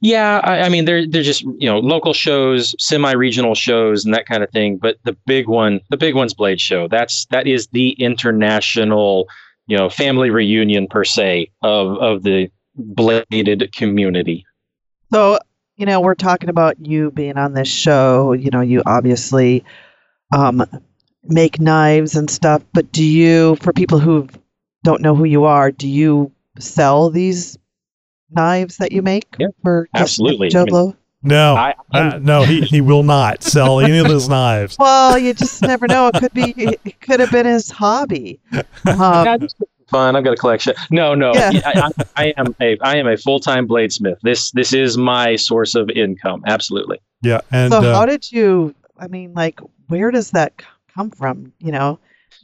Yeah, I, I mean they're they're just you know local shows, semi-regional shows, and that kind of thing. But the big one, the big one's Blade Show. That's that is the international, you know, family reunion per se of of the bladed community. So, you know, we're talking about you being on this show. You know, you obviously um, make knives and stuff, but do you, for people who don't know who you are, do you sell these knives that you make Yeah, for absolutely. Joe I mean- Blow? No, I- uh, no, he, he will not sell any of his knives. Well, you just never know. It could be. It could have been his hobby. Um, Yeah, fun. I've got a collection. No, no, Yeah. I, I, I am a I am a full time bladesmith. This this is my source of income. Absolutely. Yeah, and so, uh, how did you? I mean, like, where does that come from? You know,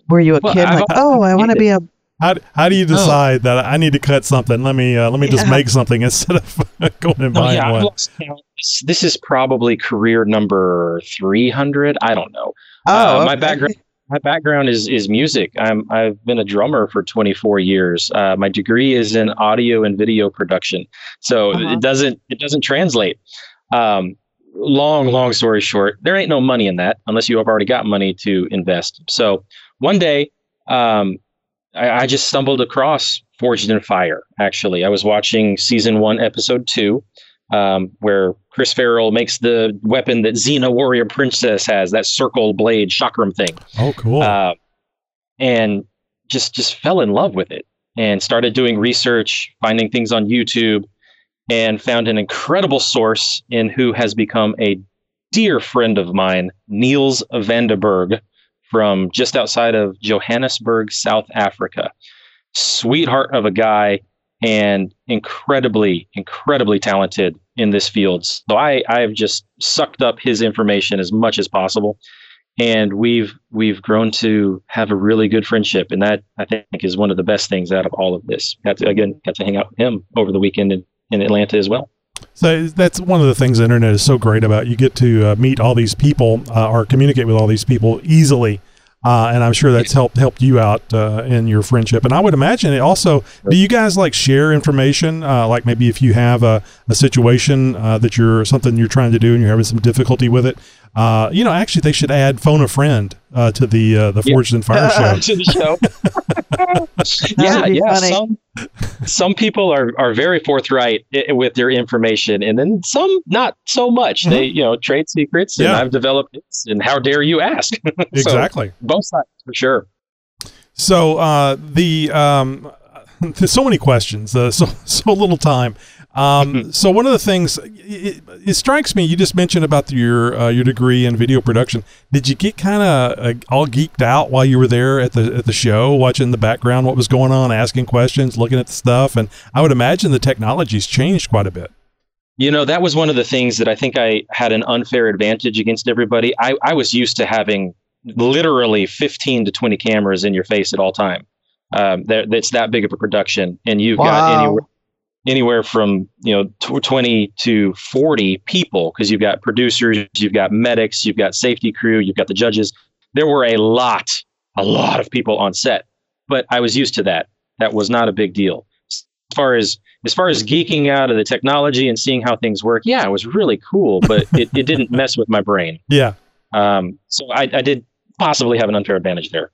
were you a Well, kid I've- like, oh, I want to be a how, how do you decide that I need to cut something? Let me uh, let me just make something instead of going and Oh, buying yeah, I've one. lost count. This, this is probably career number three hundred. I don't know. oh Uh, my background my background is is music. I'm I've been a drummer for 24 years. Uh, my degree is in audio and video production, so Uh-huh. it doesn't it doesn't translate. Um, long long story short, there ain't no money in that unless you have already got money to invest. So one day, um, I, I just stumbled across Forged in Fire. Actually, I was watching season one, episode two. Um, where Chris Farrell makes the weapon that Xena Warrior Princess has, that circle blade chakram thing Oh, cool. uh, and just just fell in love with it and started doing research finding things on youtube and found an incredible source in who has become a dear friend of mine niels vandenberg from just outside of johannesburg south africa. Sweetheart of a guy and incredibly incredibly talented in this field. So i i have just sucked up his information as much as possible. And we've we've grown to have a really good friendship. And that i think is one of the best things out of all of this. Got to again got to hang out with him over the weekend in, in atlanta as well So that's one of the things the internet is so great about. You get to uh, meet all these people uh, or communicate with all these people easily, uh, and I'm sure that's helped helped you out uh, in your friendship. And I would imagine it also. Do you guys like share information? Uh, like maybe if you have a, a situation uh, that you're something you're trying to do and you're having some difficulty with it. Uh, you know, actually, they should add phone a friend uh, to the uh, the Yeah. Forged in Fire show. to the show yeah yeah funny. some some people are are very forthright i- with their information and then some not so much they you know trade secrets and Mm-hmm. Yeah. i've developed it and how dare you ask So, Exactly. both sides for sure So uh, the um, there's so many questions, uh, so so little time. Um, so one of the things it, it strikes me, you just mentioned about your uh, your degree in video production. Did you get kind of uh, all geeked out while you were there at the at the show, watching the background, what was going on, asking questions, looking at the stuff? And I would imagine the technology's changed quite a bit. You know, that was one of the things that I think I had an unfair advantage against everybody. I, I was used to having literally 15 to 20 cameras in your face at all time. Um, that's that big of a production, and you've got Wow. anywhere anywhere from you know tw- 20 to 40 people because you've got producers, you've got medics, you've got safety crew, you've got the judges. There were a lot, a lot of people on set, but I was used to that. That was not a big deal. As far as as far as geeking out of the technology and seeing how things work, yeah, it was really cool, but it, it didn't mess with my brain. Yeah. Um, so I, I did possibly have an unfair advantage there.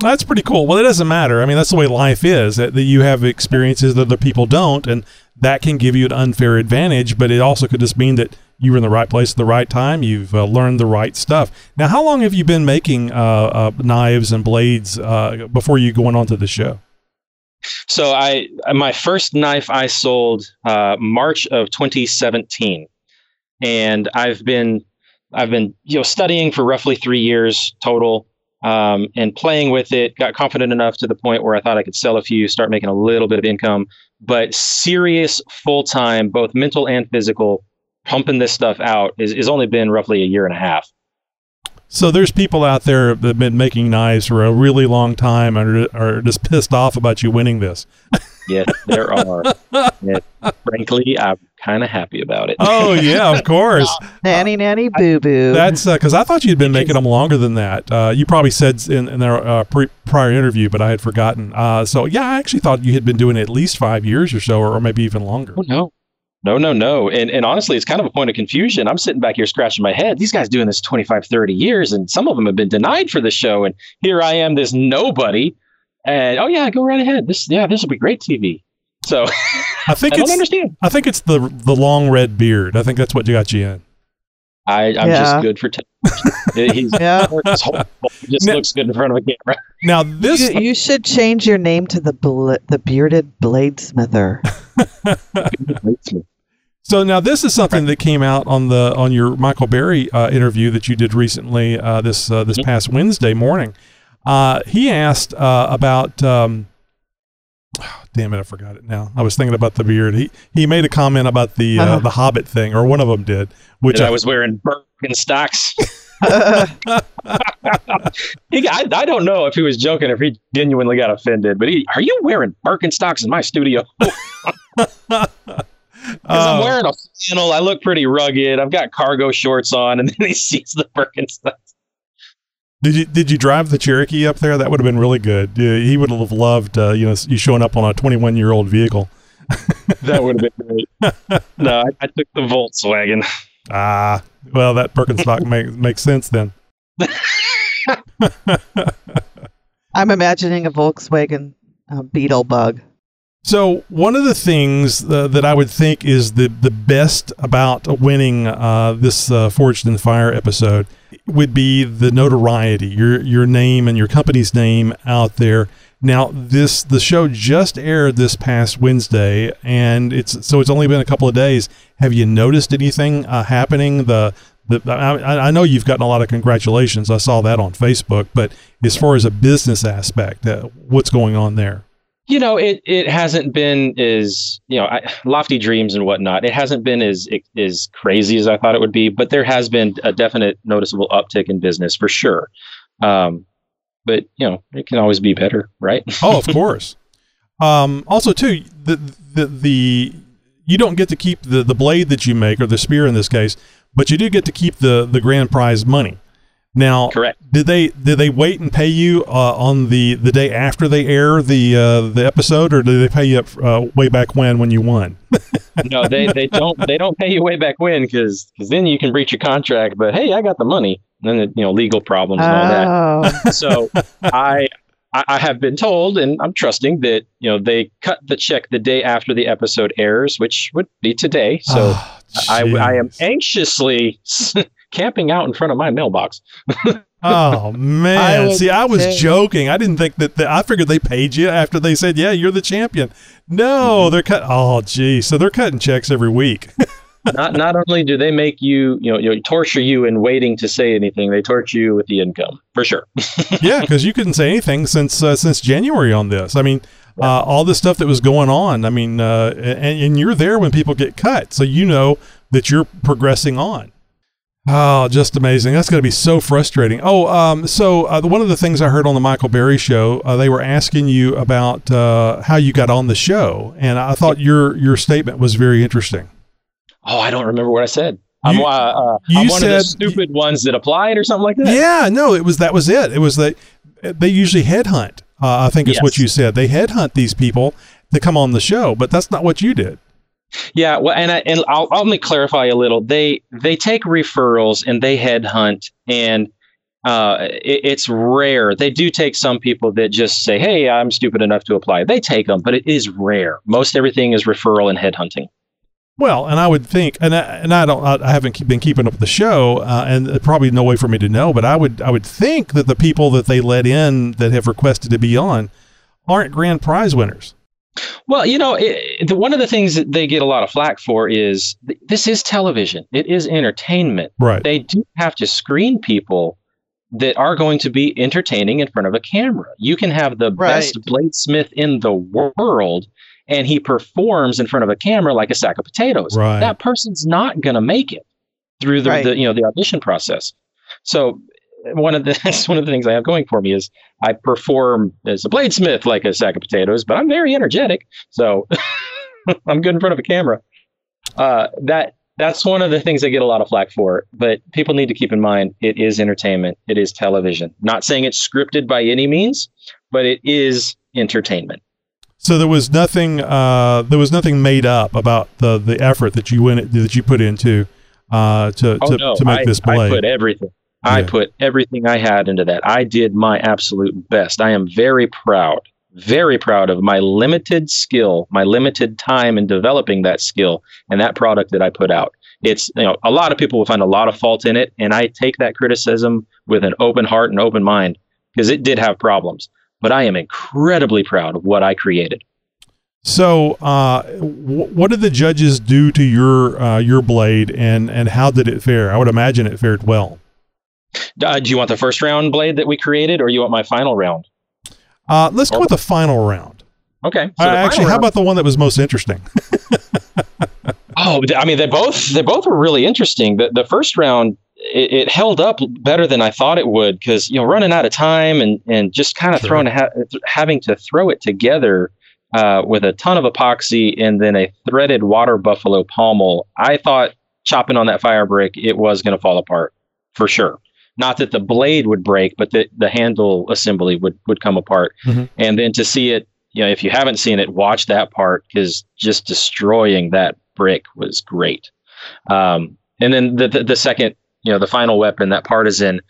That's pretty cool. Well, it doesn't matter. I mean, that's the way life is. That, that you have experiences that other people don't, and that can give you an unfair advantage. But it also could just mean that you were in the right place at the right time. You've uh, learned the right stuff. Now, how long have you been making uh, uh, knives and blades uh, before you going on to the show? So I my first knife I sold uh, March of 2017, and I've been I've been you know studying for roughly three years total, um, and playing with it. Got confident enough to the point where I thought I could sell a few, start making a little bit of income. But serious full time, both mental and physical, pumping this stuff out is is only been roughly a year and a half. So there's people out there that have been making knives for a really long time and are, are just pissed off about you winning this. Yes, there are. And frankly, I'm kind of happy about it. Oh yeah, of course. nanny, nanny, boo boo. That's because I thought you'd been making them longer than that. Uh, you probably said in, in our uh, pre- prior interview, but I had forgotten. Uh, so yeah, I actually thought you had been doing it at least five years or so, or, or maybe even longer. Oh, no. No, no, no. And and honestly, it's kind of a point of confusion. I'm sitting back here scratching my head. These guys doing this 25, 30 years, and some of them have been denied for the show. And here I am, this nobody. And oh yeah, go right ahead. This yeah, this will be great TV. So I think I don't it's understand. I think it's the the long red beard. I think that's what got you in. I, I'm Yeah. just good for television. He's Yeah. his whole he just Now- looks good in front of a camera. Now this you, you should change your name to the bl- the bearded bladesmither. So now this is something that came out on the on your Michael Berry uh, interview that you did recently uh, this uh, this past Wednesday morning. Uh, he asked uh, about. Um, damn it, I forgot it now. I was thinking about the beard. He he made a comment about the uh, Uh-huh. the Hobbit thing, or one of them did, which Which I was wearing Birkenstocks. he, I, I don't know if he was joking or if he genuinely got offended, but he, are you wearing Birkenstocks in my studio? Because I'm Uh, wearing a flannel. I look pretty rugged. I've got cargo shorts on, and then he sees the Birkenstocks. Did you did you drive the Cherokee up there? That would have been really good. Yeah, he would have loved uh, you know you showing up on a 21 year old vehicle. That would have been great. no, I, I took the Volkswagen. Ah, well that Birkenstock makes makes sense then. I'm imagining a Volkswagen uh, Beetle bug. So one of the things uh, that I would think is the the best about winning uh, this uh, Forged in Fire episode would be the notoriety, your your name and your company's name out there. Now this the show just aired this past Wednesday, and it's so it's only been a couple of days. Have you noticed anything uh, happening? The the, I, I know you've gotten a lot of congratulations. I saw that on Facebook. But as far as a business aspect, uh, what's going on there? You know, it, it hasn't been as you know I, lofty dreams and whatnot. It hasn't been as as crazy as I thought it would be, but there has been a definite noticeable uptick in business for sure. Um, but you know, it can always be better, right? oh, of course. Um, also, too, the, the the you don't get to keep the the blade that you make or the spear in this case, but you do get to keep the the grand prize money. Now, correct. Did they did they wait and pay you uh, on the the day after they air the uh, the episode, or do they pay you up, uh, way back when when you won? no, they, they don't they don't pay you way back when because because then you can breach your contract. But hey, I got the money. And then you know legal problems and all that. Oh. so I I I have been told, and I'm trusting that you know they cut the check the day after the episode airs, which would be today. So I, I am anxiously camping out in front of my mailbox. Oh man! I would See, I was say- joking. I didn't think that, that. I figured they paid you after they said, "Yeah, you're the champion." No, Mm-hmm. they're cut. Oh, gee. So they're cutting checks every week. not not only do they make you you know, you know torture you in waiting to say anything, they torture you with the income for sure. yeah, because you couldn't say anything since uh, since January on this. I mean, uh, all the stuff that was going on. I mean, uh, and, and you're there when people get cut, so you know that you're progressing on. Oh, just amazing! That's going to be so frustrating. Oh, um, so uh, one of the things I heard on the Michael Berry show, uh, they were asking you about uh, how you got on the show, and I thought your your statement was very interesting. Oh, I don't remember what I said. I'm, uh, uh, you I'm one of the stupid ones that applied or something like that. Yeah, no, it was that was it. It was that they usually headhunt. Uh, I think is what you said. They headhunt these people to come on the show, but that's not what you did. Yeah, well, and I, and I'll, I'll let me clarify a little. They they take referrals and they headhunt, and uh, it, it's rare. They do take some people that just say, "Hey, I'm stupid enough to apply." They take them, but it is rare. Most everything is referral and headhunting. Well, and I would think, and I, and I don't, I haven't been keeping up with the show, uh, and probably no way for me to know, but I would, I would think that the people that they let in that have requested to be on aren't grand prize winners. Well, you know, it, the, one of the things that they get a lot of flack for is th- this is television. It is entertainment. Right. They do have to screen people that are going to be entertaining in front of a camera. You can have the best Blade Smith in the world and he performs in front of a camera like a sack of potatoes. Right. That person's not going to make it through the, Right. the you know the audition process. So one of the that's one of the things I have going for me is I perform as a bladesmith like a sack of potatoes, but I'm very energetic, so I'm good in front of a camera. Uh, that that's one of the things I get a lot of flack for. But people need to keep in mind it is entertainment. It is television. Not saying it's scripted by any means, but it is entertainment. So there was nothing. Uh, there was nothing made up about the the effort that you went that you put into uh, to Oh to, no, to make I, this I put everything. I put everything I had into that. I did my absolute best. I am very proud, very proud of my limited skill, my limited time in developing that skill and that product that I put out. It's you know a lot of people will find a lot of fault in it, and I take that criticism with an open heart and open mind because it did have problems. But I am incredibly proud of what I created. So, uh, wh- what did the judges do to your uh, your blade, and and how did it fare? I would imagine it fared well. Uh, do you want the first round blade that we created, or you want my final round? Uh, let's go with the final round. Okay. Uh, so the actually, final how about the one that was most interesting? Oh, I mean, they both they both were really interesting. The the first round it, it held up better than I thought it would because you know running out of time and and just kind of Sure. throwing ha- having to throw it together uh, with a ton of epoxy and then a threaded water buffalo pommel. I thought chopping on that fire brick it was going to fall apart for sure. Not that the blade would break, but the the handle assembly would would come apart. Mhm. And then to see it, you know, if you haven't seen it, watch that part because just destroying that brick was great. Um, and then the, the the second, you know, the final weapon, that partisan,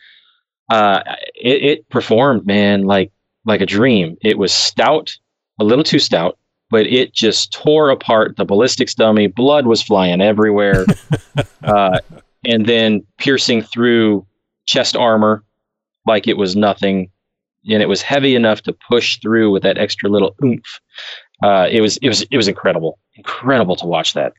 uh, it, it performed, man, like like a dream. It was stout, a little too stout, but it just tore apart the ballistics dummy. Blood was flying everywhere, uh, and then piercing through chest armor like it was nothing. And it was heavy enough to push through with that extra little oomph. Uh, it was it was it was incredible, incredible to watch that.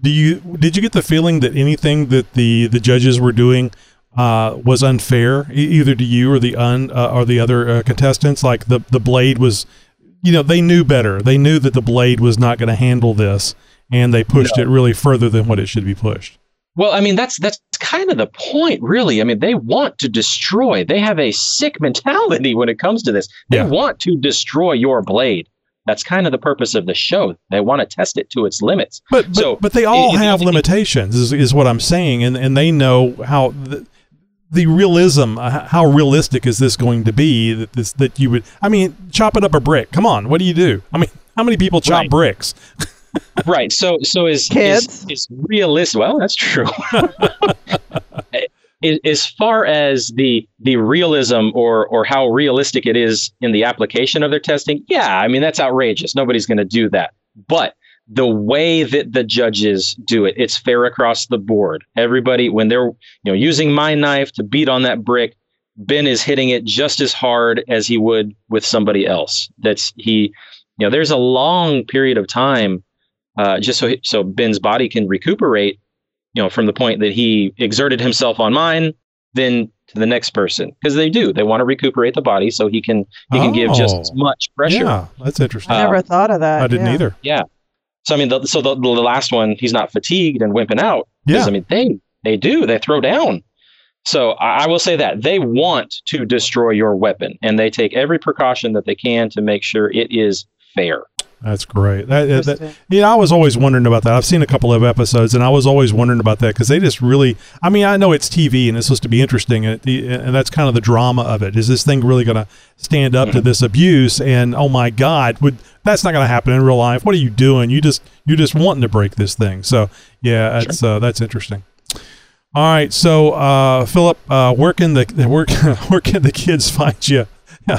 Do you did you get the feeling that anything that the the judges were doing uh, was unfair, either to you or the un uh, or the other uh, contestants? Like the the blade was, you know, they knew better. They knew that the blade was not going to handle this, and they pushed it really further than what it should be pushed. Well, I mean that's that's kind of the point, really. I mean, they want to destroy. They have a sick mentality when it comes to this. They Yeah. want to destroy your blade. That's kind of the purpose of the show. They want to test it to its limits. But but, So, but they all it- it- have limitations, is, is what I'm saying, and and they know how the, the realism. uh, How realistic is this going to be? That this that you would. I mean, chopping up a brick. Come on, what do you do? I mean, how many people chop Right. bricks? right. So so is Kids. is, is realistic. Well, that's true. As- as far as the the realism or or how realistic it is in the application of their testing, yeah, I mean that's outrageous. Nobody's going to do that. But the way that the judges do it, it's fair across the board. Everybody, when they're you know using my knife to beat on that brick, Ben is hitting it just as hard as he would with somebody else. That's he, you know, there's a long period of time uh, just so so Ben's body can recuperate, you know, from the point that he exerted himself on mine, then to the next person because they do they want to recuperate the body so he can he can give just Oh. as much pressure. Yeah, that's interesting. I Uh, never thought of that. I didn't yeah. either. Yeah. So I mean, the, so the, the last one, he's not fatigued and wimping out. Yeah. I mean, they they do they throw down. So I, I will say that they want to destroy your weapon, and they take every precaution that they can to make sure it is fair. That's great. That, that, you know, I was always wondering about that. I've seen a couple of episodes, and I was always wondering about that because they just really. I mean, I know it's TV and it's supposed to be interesting, and, it, and that's kind of the drama of it. Is this thing really going to stand up to this abuse? And oh my God, would that's not going to happen in real life? What are you doing? You just you're just wanting to break this thing. So yeah, that's uh, that's interesting. All right, so uh, Philip, uh, where can the where, where can the kids find you?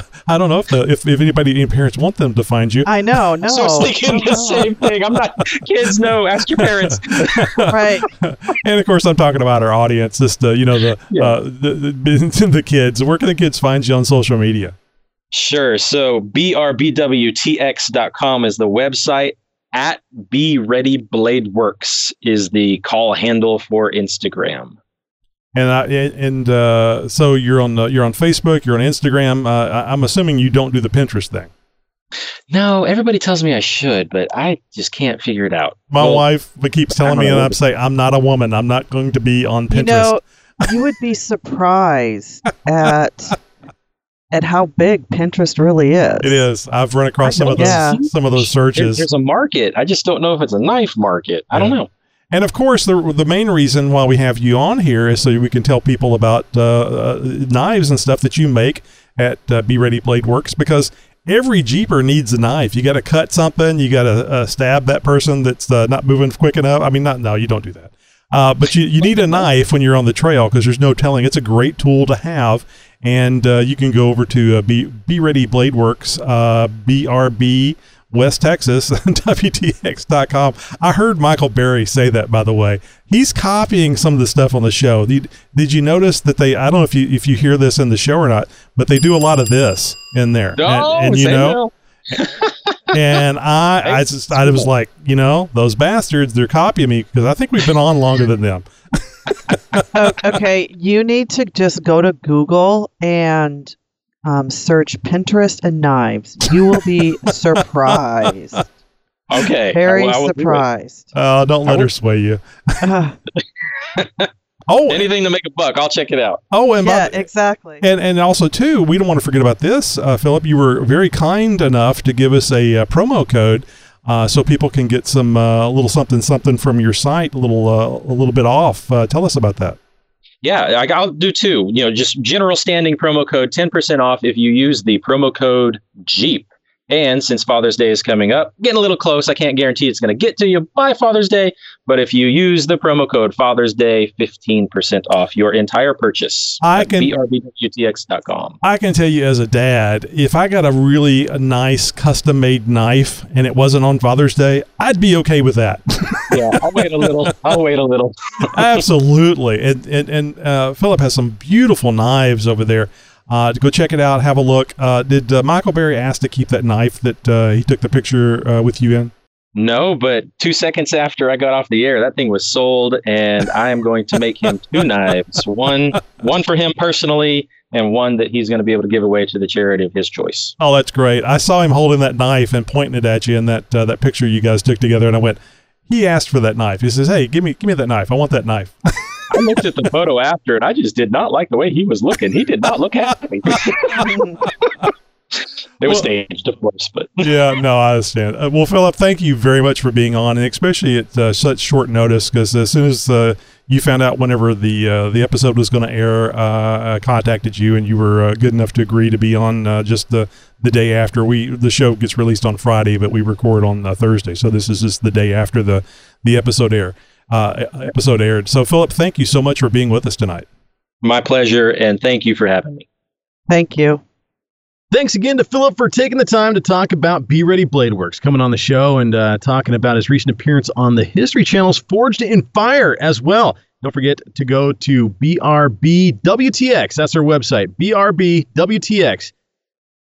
I don't know if the if, if anybody any parents want them to find you. I know. No. So I was thinking the same thing. I'm not kids. No, ask your parents. right. and of course, I'm talking about our audience, just uh, you know the, Yeah. uh, the, the the kids. Where can the kids find you on social media? Sure. So brbwtx.com is the website. At Be Ready Blade Works is the call handle for Instagram. And I, and uh, so you're on the, you're on Facebook, you're on Instagram. Uh, I- I'm assuming you don't do the Pinterest thing. No, everybody tells me I should, but I just can't figure it out. My Well, wife keeps telling me, and I'm woman. saying I'm not a woman. I'm not going to be on Pinterest. You know, you would be surprised at at how big Pinterest really is. It is. I've run across some of those Yeah. some of those searches. there's a market. I just don't know if it's a knife market. I don't know. And of course, the the main reason why we have you on here is so we can tell people about uh, uh, knives and stuff that you make at uh, Be Ready Blade Works because every Jeeper needs a knife. You got to cut something. You got to uh, stab that person that's uh, not moving quick enough. I mean, not no, you don't do that. Uh, but you, you need a knife when you're on the trail because there's no telling. It's a great tool to have. And you can go over to uh, Be, Be Ready Blade Works, BRB West Texas, WTX.com. I heard Michael Berry say that, by the way. He's copying some of the stuff on the show. Did, did you notice that they, I don't know if you, if you hear this in the show or not, but they do a lot of this in there. Oh, and, and you know, and I, I just, I was like, you know, those bastards, they're copying me because I think we've been on longer than them. Okay, you need to just go to Google and um, search Pinterest and knives. You will be surprised. Okay. Very I will- I will do surprised. Uh, don't let her sway you. Uh, Oh, Anything to make a buck, I'll check it out. oh, and yeah, by, exactly. And and also too, we don't want to forget about this, uh, Philip. You were very kind enough to give us a, uh promo code, uh, so people can get some uh, little something something from your site, a little uh, a little bit off. Uh, tell us about that. Yeah, I- I'll do two. You know, just general standing promo code, 10% off if you use the promo code Jeep. And since Father's Day is coming up, getting a little close, I can't guarantee it's going to get to you by Father's Day. But if you use the promo code Father's Day, 15% off your entire purchase. I at can- BRBWTX.com. I can tell you as a dad, if I got a really nice custom made knife and it wasn't on Father's Day, I'd be okay with that. yeah, I'll wait a little. I'll wait a little. Absolutely. And and, and uh, Philip has some beautiful knives over there. Uh, go check it out. Have a look. Uh, did uh, Michael Berry ask to keep that knife that uh, he took the picture uh, with you in? No, but two seconds after I got off the air, that thing was sold, and I am going to make him two knives one one for him personally, and one that he's going to be able to give away to the charity of his choice. Oh, that's great. I saw him holding that knife and pointing it at you in that uh, that picture you guys took together, and I went, he asked for that knife. He says, "Hey, give me give me that knife. I want that knife." I looked at the photo after, and I just did not like the way he was looking. He did not look happy. it was Well- staged, of course, but yeah, no, I understand. Uh, well, Philip, thank you very much for being on, and especially at uh, such short notice. Because as soon as uh, you found out whenever the uh, the episode was going to air, uh, I contacted you, and you were uh, good enough to agree to be on uh, just the the day after we the show gets released on Friday, but we record on uh, Thursday. So this is just the day after the the episode air uh, episode aired. So Philip, thank you so much for being with us tonight. my pleasure, and thank you for having me. Thank you. Thanks again to Philip for taking the time to talk about Be Ready Blade Works, coming on the show and uh, talking about his recent appearance on the History Channel's Forged in Fire as well. Don't forget to go to BRBWTX. That's our website, BRBWTX,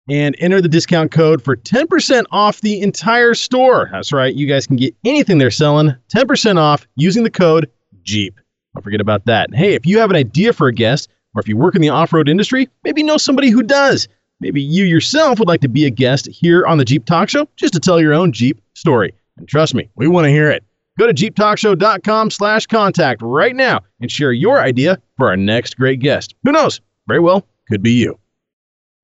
and enter the discount code for 10% off the entire store. That's right. You guys can get anything they're selling 10% off using the code Jeep. Don't forget about that. Hey, if you have an idea for a guest, or if you work in the off road industry, maybe know somebody who does. Maybe you yourself would like to be a guest here on the Jeep Talk Show just to tell your own Jeep story. And trust me, we want to hear it. Go to jeeptalkshow.com slash contact right now and share your idea for our next great guest. Who knows? Very well, could be you.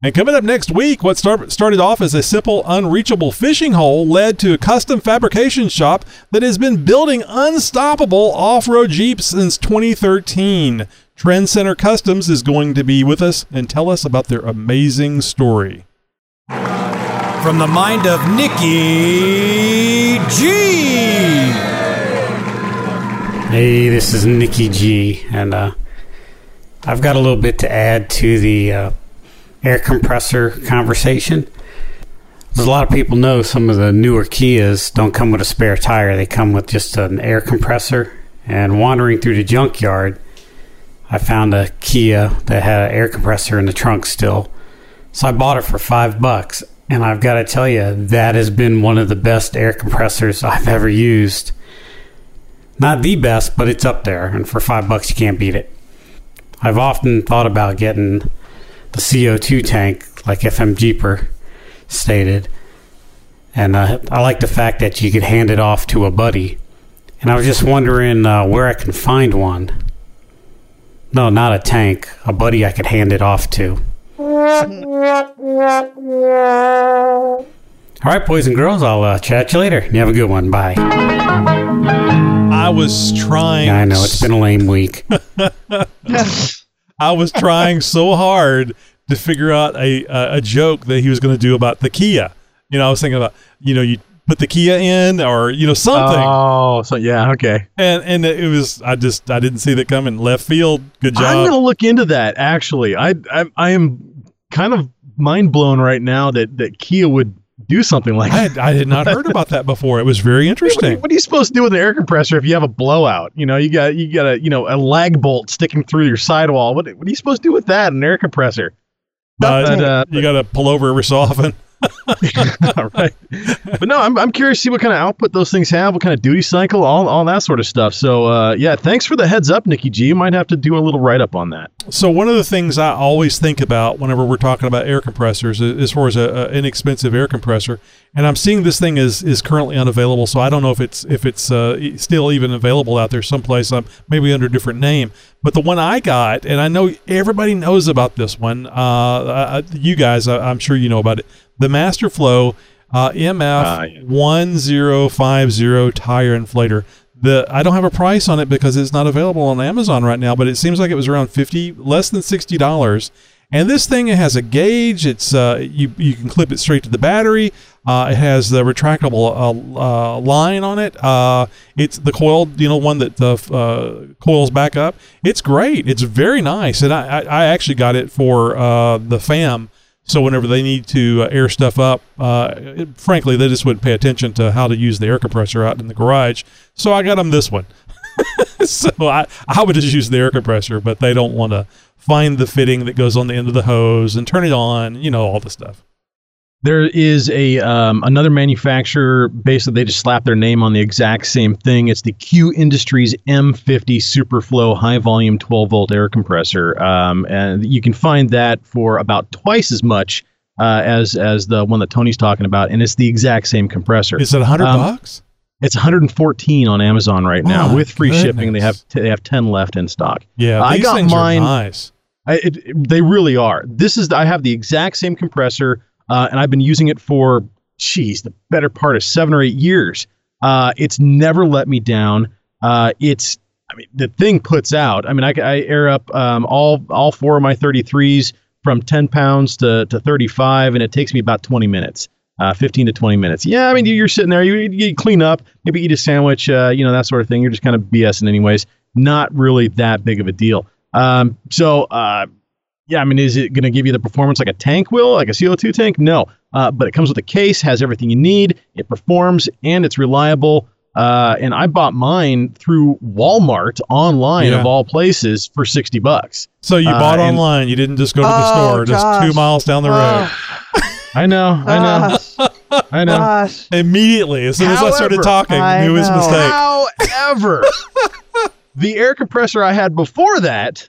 And coming up next week, what start, started off as a simple, unreachable fishing hole led to a custom fabrication shop that has been building unstoppable off road Jeeps since 2013. Trend Center Customs is going to be with us and tell us about their amazing story. From the mind of Nikki G. Hey, this is Nikki G, and uh, I've got a little bit to add to the uh, air compressor conversation. As a lot of people know, some of the newer Kias don't come with a spare tire; they come with just an air compressor. And wandering through the junkyard, I found a Kia that had an air compressor in the trunk still. So I bought it for five bucks, and I've got to tell you, that has been one of the best air compressors I've ever used. Not the best, but it's up there, and for five bucks, you can't beat it. I've often thought about getting the CO2 tank, like FM Jeeper stated, and uh, I like the fact that you could hand it off to a buddy. And I was just wondering uh, where I can find one. No, not a tank. A buddy I could hand it off to. All right, boys and girls, I'll uh, chat you later. You have a good one. Bye. I was trying. I know it's been a lame week. I was trying so hard to figure out a a, a joke that he was going to do about the Kia. You know, I was thinking about you know you put the Kia in or you know something. Oh, so yeah, okay. And and it was I just I didn't see that coming. Left field. Good job. I'm gonna look into that. Actually, I I, I am kind of mind blown right now that that Kia would do something like I that. had, I had not heard about that before. It was very interesting. What are you supposed to do with an air compressor if you have a blowout? You know, you got you got a you know a lag bolt sticking through your sidewall. What what are you supposed to do with that? An air compressor? Uh, But, uh, you got to pull over every so often. right. But no, I'm, I'm curious to see what kind of output those things have, what kind of duty cycle, all, all that sort of stuff. So, uh, yeah, thanks for the heads up, Nikki G. You might have to do a little write up on that. So one of the things I always think about whenever we're talking about air compressors, as far as a, a inexpensive air compressor, and I'm seeing this thing is is currently unavailable. So I don't know if it's if it's uh, still even available out there someplace, um, maybe under a different name. But the one I got, and I know everybody knows about this one. Uh, you guys, I, I'm sure you know about it. The Masterflow uh, MF one zero five zero tire inflator. The I don't have a price on it because it's not available on Amazon right now, but it seems like it was around fifty, less than sixty dollars. And this thing it has a gauge. It's uh, you you can clip it straight to the battery. Uh, it has the retractable uh, uh, line on it. Uh, it's the coiled, you know, one that the uh, coils back up. It's great. It's very nice, and I, I, I actually got it for uh, the fam. So whenever they need to uh, air stuff up, uh, it- frankly, they just wouldn't pay attention to how to use the air compressor out in the garage. So I got them this one. so I, I would just use the air compressor, but they don't want to find the fitting that goes on the end of the hose and turn it on, you know, all the stuff. There is a um, another manufacturer. Basically, they just slap their name on the exact same thing. It's the Q Industries M50 Superflow high volume 12 volt air compressor, um, and you can find that for about twice as much uh, as as the one that Tony's talking about, and it's the exact same compressor. Is it hundred Um, bucks? It's 114 on Amazon right now My with free shipping. They have t- they have 10 left in stock. Yeah, I these got things are mine. nice. I, it, it- they really are. This is I have the exact same compressor, uh, and I've been using it for, geez, the better part of seven or eight years. Uh, it's never let me down. Uh, it's, I mean, the thing puts out. I mean, I, I air up um, all all four of my 33s from 10 pounds to to 35, and it takes me about 20 minutes. Uh, 15 to 20 minutes. Yeah, I mean, you're sitting there, you, you clean up, maybe eat a sandwich, uh, you know, that sort of thing. You're just kind of BSing, anyways. Not really that big of a deal. Um, so, uh, yeah, I mean, is it going to give you the performance like a tank will, like a CO2 tank? No. Uh, but it comes with a case, has everything you need, it performs, and it's reliable. Uh, and I bought mine through Walmart online Yeah. of all places for 60 bucks. So you Uh, bought and- online. You didn't just go to the Oh, store, just Josh. two miles down the road. I know, I know, I know. Gosh. Immediately, as soon as I started talking, I knew his mistake. However, the air compressor I had before that,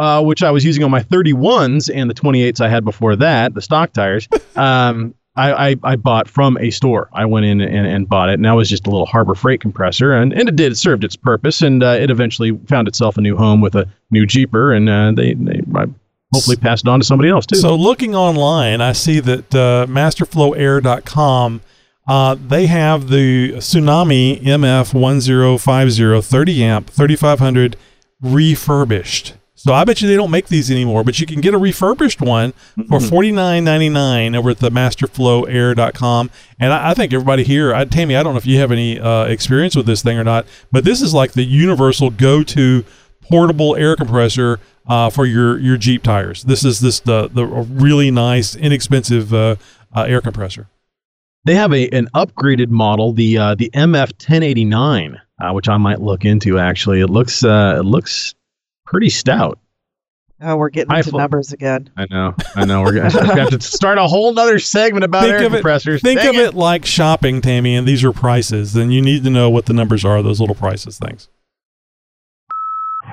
uh, which I was using on my 31s and the 28s I had before that, the stock tires, um, I, I, I bought from a store. I went in and, and bought it, and that was just a little Harbor Freight compressor, and, and it did. It served its purpose, and uh, it eventually found itself a new home with a new Jeeper, and uh, they, they I hopefully passed it on to somebody else too. So looking online, I see that uh, masterflowair.com, uh, they have the Tsunami MF1050 30 amp 3500 refurbished. So I bet you they don't make these anymore, but you can get a refurbished one for forty nine ninety nine over at the masterflowair.com. And I, I think everybody here, I, Tammy, I don't know if you have any uh, experience with this thing or not, but this is like the universal go to portable air compressor uh, for your, your Jeep tires. This is this the the really nice, inexpensive uh, uh, air compressor. They have a an upgraded model, the uh, the MF 1089, uh, which I might look into. Actually, it looks uh, it looks pretty stout. Oh, we're getting I into fl- numbers again. I know, I know. We're gonna have to start a whole other segment about Think air of it- compressors. Think Dang of it like shopping, Tammy, and these are prices. Then you need to know what the numbers are. Those little prices things.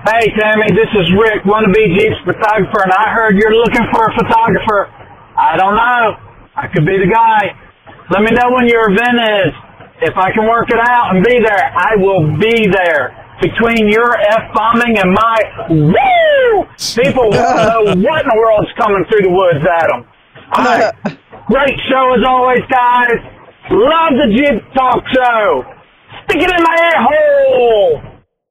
Hey, Tammy, this is Rick, wannabe Jeeps photographer, and I heard you're looking for a photographer. I don't know. I could be the guy. Let me know when your event is. If I can work it out and be there, I will be there. Between your F bombing and my woo, people want to know what in the world's coming through the woods, Adam. All right. Great show as always, guys. Love the Jeep Talk Show. Stick it in my ear hole.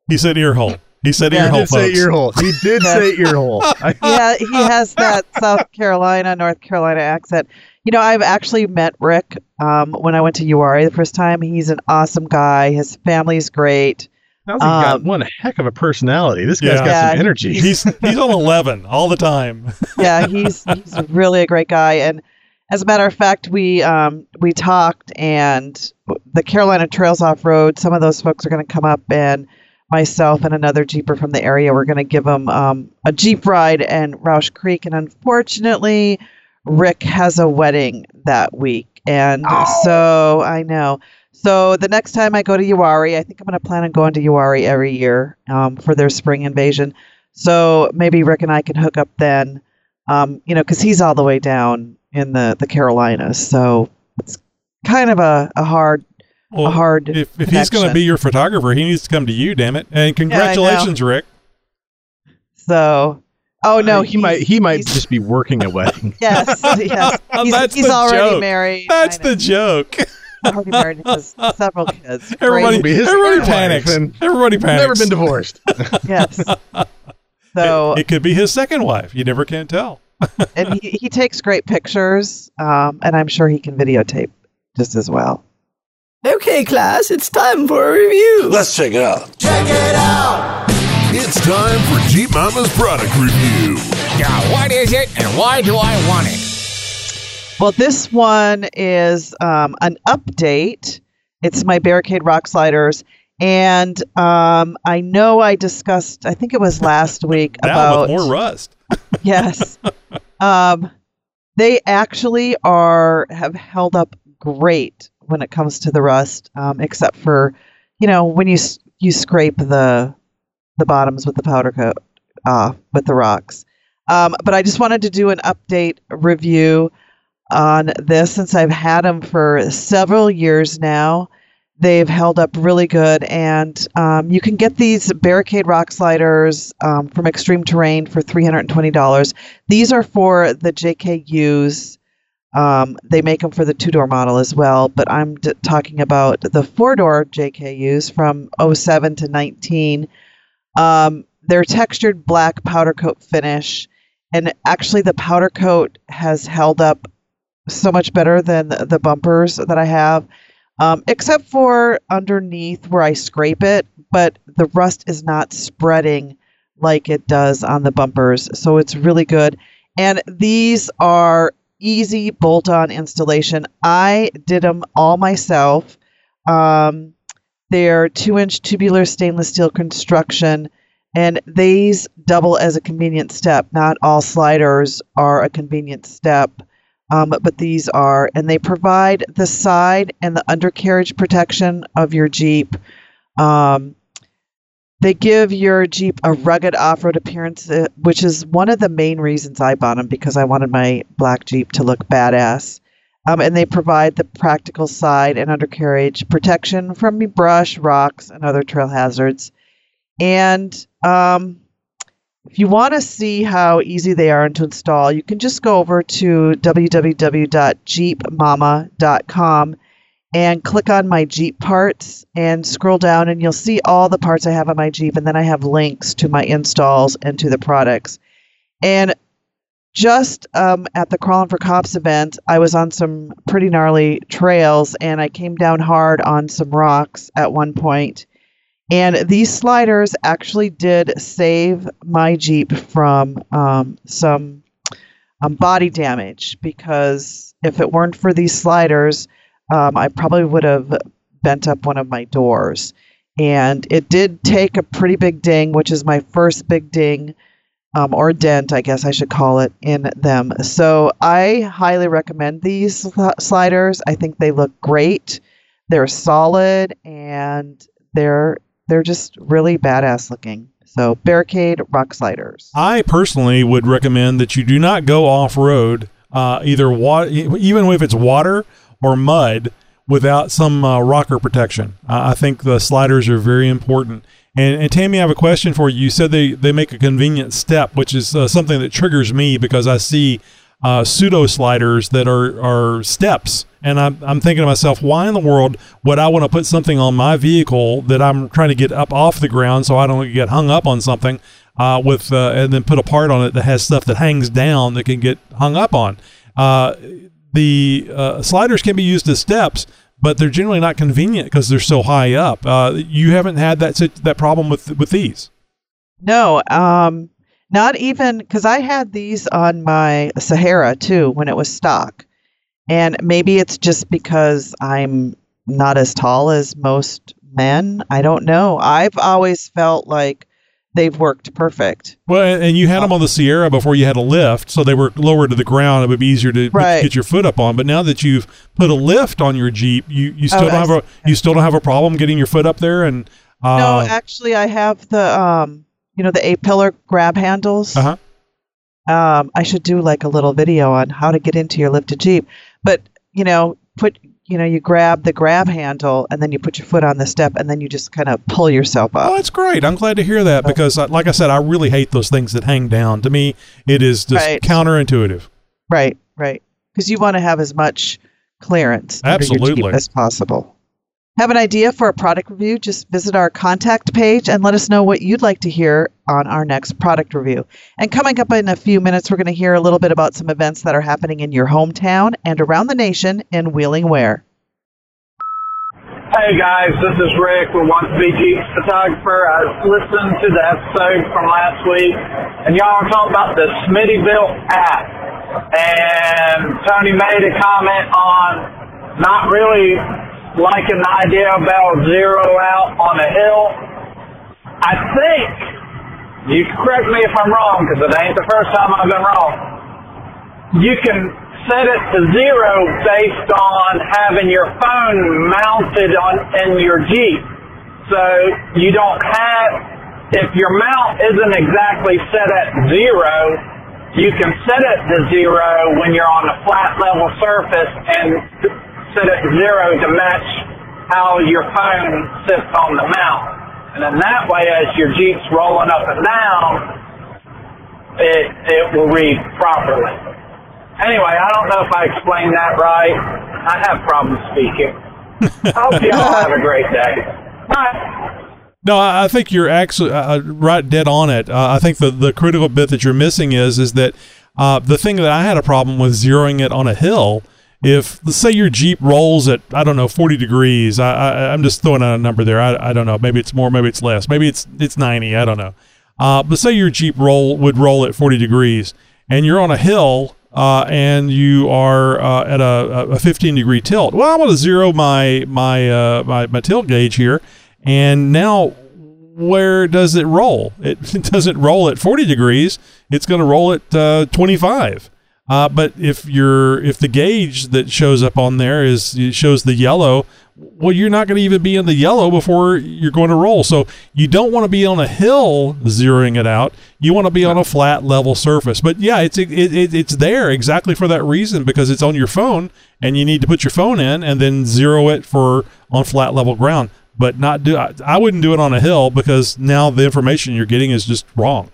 He said ear hole. He said Yeah, ear he hole. did say folks. ear hole. He did Yeah. say ear hole. Yeah, he has that South Carolina, North Carolina accent. You know, I've actually met Rick um, when I went to Uwharrie the first time. He's an awesome guy. His family's great. Sounds like he got Um, one heck of a personality. This guy's Yeah. got Yeah, some energy. He's he's on eleven all the time. Yeah, he's he's really a great guy. And as a matter of fact, we um, we talked, and the Carolina Trails Off Road. Some of those folks are going to come up, and myself and another jeeper from the area, we're going to give them um, a jeep ride in Rausch Creek. And unfortunately, Rick has a wedding that week, and so I know. So the next time I go to Uwharrie, I think I'm going to plan on going to Uwharrie every year um, for their spring invasion. So maybe Rick and I can hook up then, um, you know, because he's all the way down in the the Carolinas. So it's kind of a, a hard Well, a hard. If, if he's going to be your photographer, he needs to come to you. Damn it! And congratulations, Rick. so, oh no, he might he might just be working a wedding. yes, yes, he's, That's he's the already joke. married. That's the joke. already married and has several kids. Everybody, Great. everybody panics. Everybody panics. Never been divorced. yes. So it, it could be his second wife. You never can tell. and he, he takes great pictures, um, and I'm sure he can videotape just as well. Okay, class, it's time for a review. Let's check it out. Check it out. It's time for Jeep Mama's product review. Yeah, what is it and why do I want it? Well, this one is um, an update. It's my Barricade Rock Sliders. And um, I know I discussed, I think it was last week, Now about more rust. yes. Um, they actually are have held up great when it comes to the rust, um, except for you know when you you scrape the the bottoms with the powder coat off with the rocks. Um, but I just wanted to do an update review on this since I've had them for several years now. They've held up really good, and um, you can get these barricade rock sliders um, from Extreme Terrain for three hundred and twenty dollars. These are for the JKUs. Um, they make them for the two door model as well, but I'm d- talking about the four door JKUs from 07 to 19. Um, they're textured black powder coat finish, and actually, the powder coat has held up so much better than the, bumpers that I have um, except for underneath where I scrape it, but the rust is not spreading like it does on the bumpers. So it's really good. And these are easy bolt on installation. I did them all myself. Um, they're two inch tubular stainless steel construction, and these double as a convenient step. Not all sliders are a convenient step um, but these are, and they provide the side and the undercarriage protection of your Jeep. Um, they give your Jeep a rugged off-road appearance, uh, which is one of the main reasons I bought them because I wanted my black Jeep to look badass. Um, and they provide the practical side and undercarriage protection from brush, rocks, and other trail hazards. And um, if you want to see how easy they are to install, you can just go over to www.jeepmama.com and click on my Jeep parts and scroll down, and you'll see all the parts I have on my Jeep. And then I have links to my installs and to the products. And just um, at the Crawling for Cops event, I was on some pretty gnarly trails and I came down hard on some rocks at one point. And these sliders actually did save my Jeep from um, some um, body damage because if it weren't for these sliders, um, I probably would have bent up one of my doors. And it did take a pretty big ding, which is my first big ding um, or dent, I guess I should call it, in them. So I highly recommend these sli- sliders. I think they look great. They're solid and they're they're just really badass looking. So barricade rock sliders. I personally would recommend that you do not go off road, uh, either water, even if it's water or mud, without some uh, rocker protection. Uh, I think the sliders are very important. And, and Tammy, I have a question for you. You said they, they make a convenient step, which is uh, something that triggers me because I see uh, pseudo sliders that are, are steps. And I'm, I'm thinking to myself, why in the world would I want to put something on my vehicle that I'm trying to get up off the ground so I don't get hung up on something uh, with uh, and then put a part on it that has stuff that hangs down that can get hung up on? Uh, the uh, sliders can be used as steps, but they're generally not convenient because they're so high up. Uh, you haven't had that that problem with with these. No, um, not even because I had these on my Sahara too when it was stock, and maybe it's just because I'm not as tall as most men. I don't know. I've always felt like they've worked perfect. Well, and you had them on the Sahara before you had a lift, so they were lower to the ground. It would be easier to Right. get your foot up on. But now that you've put a lift on your Jeep, you, you still Oh, don't have a you still don't have a problem getting your foot up there. And uh, no, actually, I have the um, you know, the A-pillar grab handles. uh-huh. Um, I should do like a little video on how to get into your lifted Jeep. But you know, put you know, you grab the grab handle and then you put your foot on the step and then you just kind of pull yourself up. Oh, that's great. I'm glad to hear that because, uh, like I said, I really hate those things that hang down. To me, it is just Right. counterintuitive. Right, right. Because you want to have as much clearance under your Jeep Absolutely. as possible. Have an idea for a product review? Just visit our contact page and let us know what you'd like to hear on our next product review. And coming up in a few minutes, we're going to hear a little bit about some events that are happening in your hometown and around the nation in Wheeling Ware. Hey guys, this is Rick with to Be Jeep Photographer. I was listening to the episode from last week, and y'all were talking about the Smittyville app. And Tony made a comment on not really liking the idea about zero out on a hill. I think, you correct me if I'm wrong, because it ain't the first time I've been wrong. You can set it to zero based on having your phone mounted on in your Jeep. So you don't have, if your mount isn't exactly set at zero, you can set it to zero when you're on a flat level surface and set it to zero to match how your phone sits on the mount. And then that way, as your Jeep's rolling up and down, it, it will read properly. Anyway, I don't know if I explained that right. I have problems speaking. I hope you all have a great day. Bye. No, I I think you're actually uh, uh, right dead on it. Uh, I think the, the critical bit that you're missing is is that uh, the thing that I had a problem with zeroing it on a hill. If let's say your Jeep rolls at I don't know 40 degrees, I, I I'm just throwing out a number there. I, I don't know. Maybe it's more, maybe it's less. Maybe it's it's 90. I don't know. Uh, but say your Jeep roll would roll at 40 degrees, and you're on a hill, uh, and you are uh, at a, a 15 degree tilt. Well, I want to zero my my uh, my my tilt gauge here, and now where does it roll? It, doesn't roll at 40 degrees. It's going to roll at uh, 25. Uh, but if you're if the gauge that shows up on there is it shows the yellow, well, you're not going to even be in the yellow before you're going to roll. So you don't want to be on a hill zeroing it out. You want to be on a flat level surface. But yeah, it's it, it, it's there exactly for that reason because it's on your phone and you need to put your phone in and then zero it for on flat level ground. But not do I, I wouldn't do it on a hill because now the information you're getting is just wrong.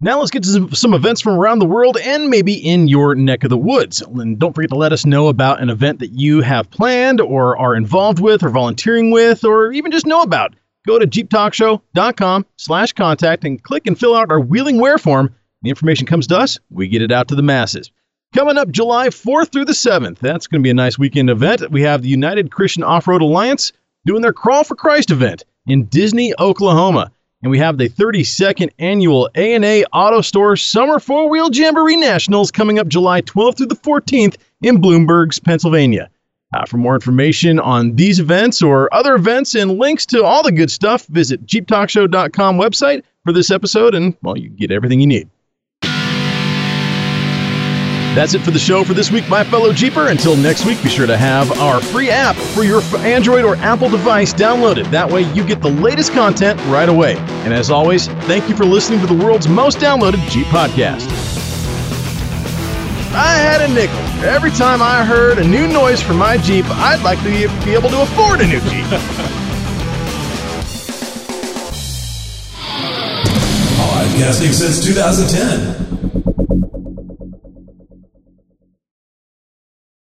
Now let's get to some, events from around the world and maybe in your neck of the woods. And don't forget to let us know about an event that you have planned or are involved with or volunteering with or even just know about. Go to jeeptalkshow.com slash contact and click and fill out our Wheeling Wear form. The information comes to us, we get it out to the masses. Coming up July 4th through the 7th, that's going to be a nice weekend event. We have the United Christian Off-Road Alliance doing their Crawl for Christ event in Disney, Oklahoma. And we have the 32nd annual A&A Auto Store Summer Four-Wheel Jamboree Nationals coming up July 12th through the 14th in Bloomsburg, Pennsylvania. Uh, for more information on these events or other events and links to all the good stuff, visit jeeptalkshow.com website for this episode and, well, you get everything you need. That's it for the show for this week, my fellow Jeeper. Until next week, be sure to have our free app for your Android or Apple device downloaded. That way, you get the latest content right away. And as always, thank you for listening to the world's most downloaded Jeep podcast. I had a nickel. Every time I heard a new noise from my Jeep, I'd like to be able to afford a new Jeep. podcasting since 2010.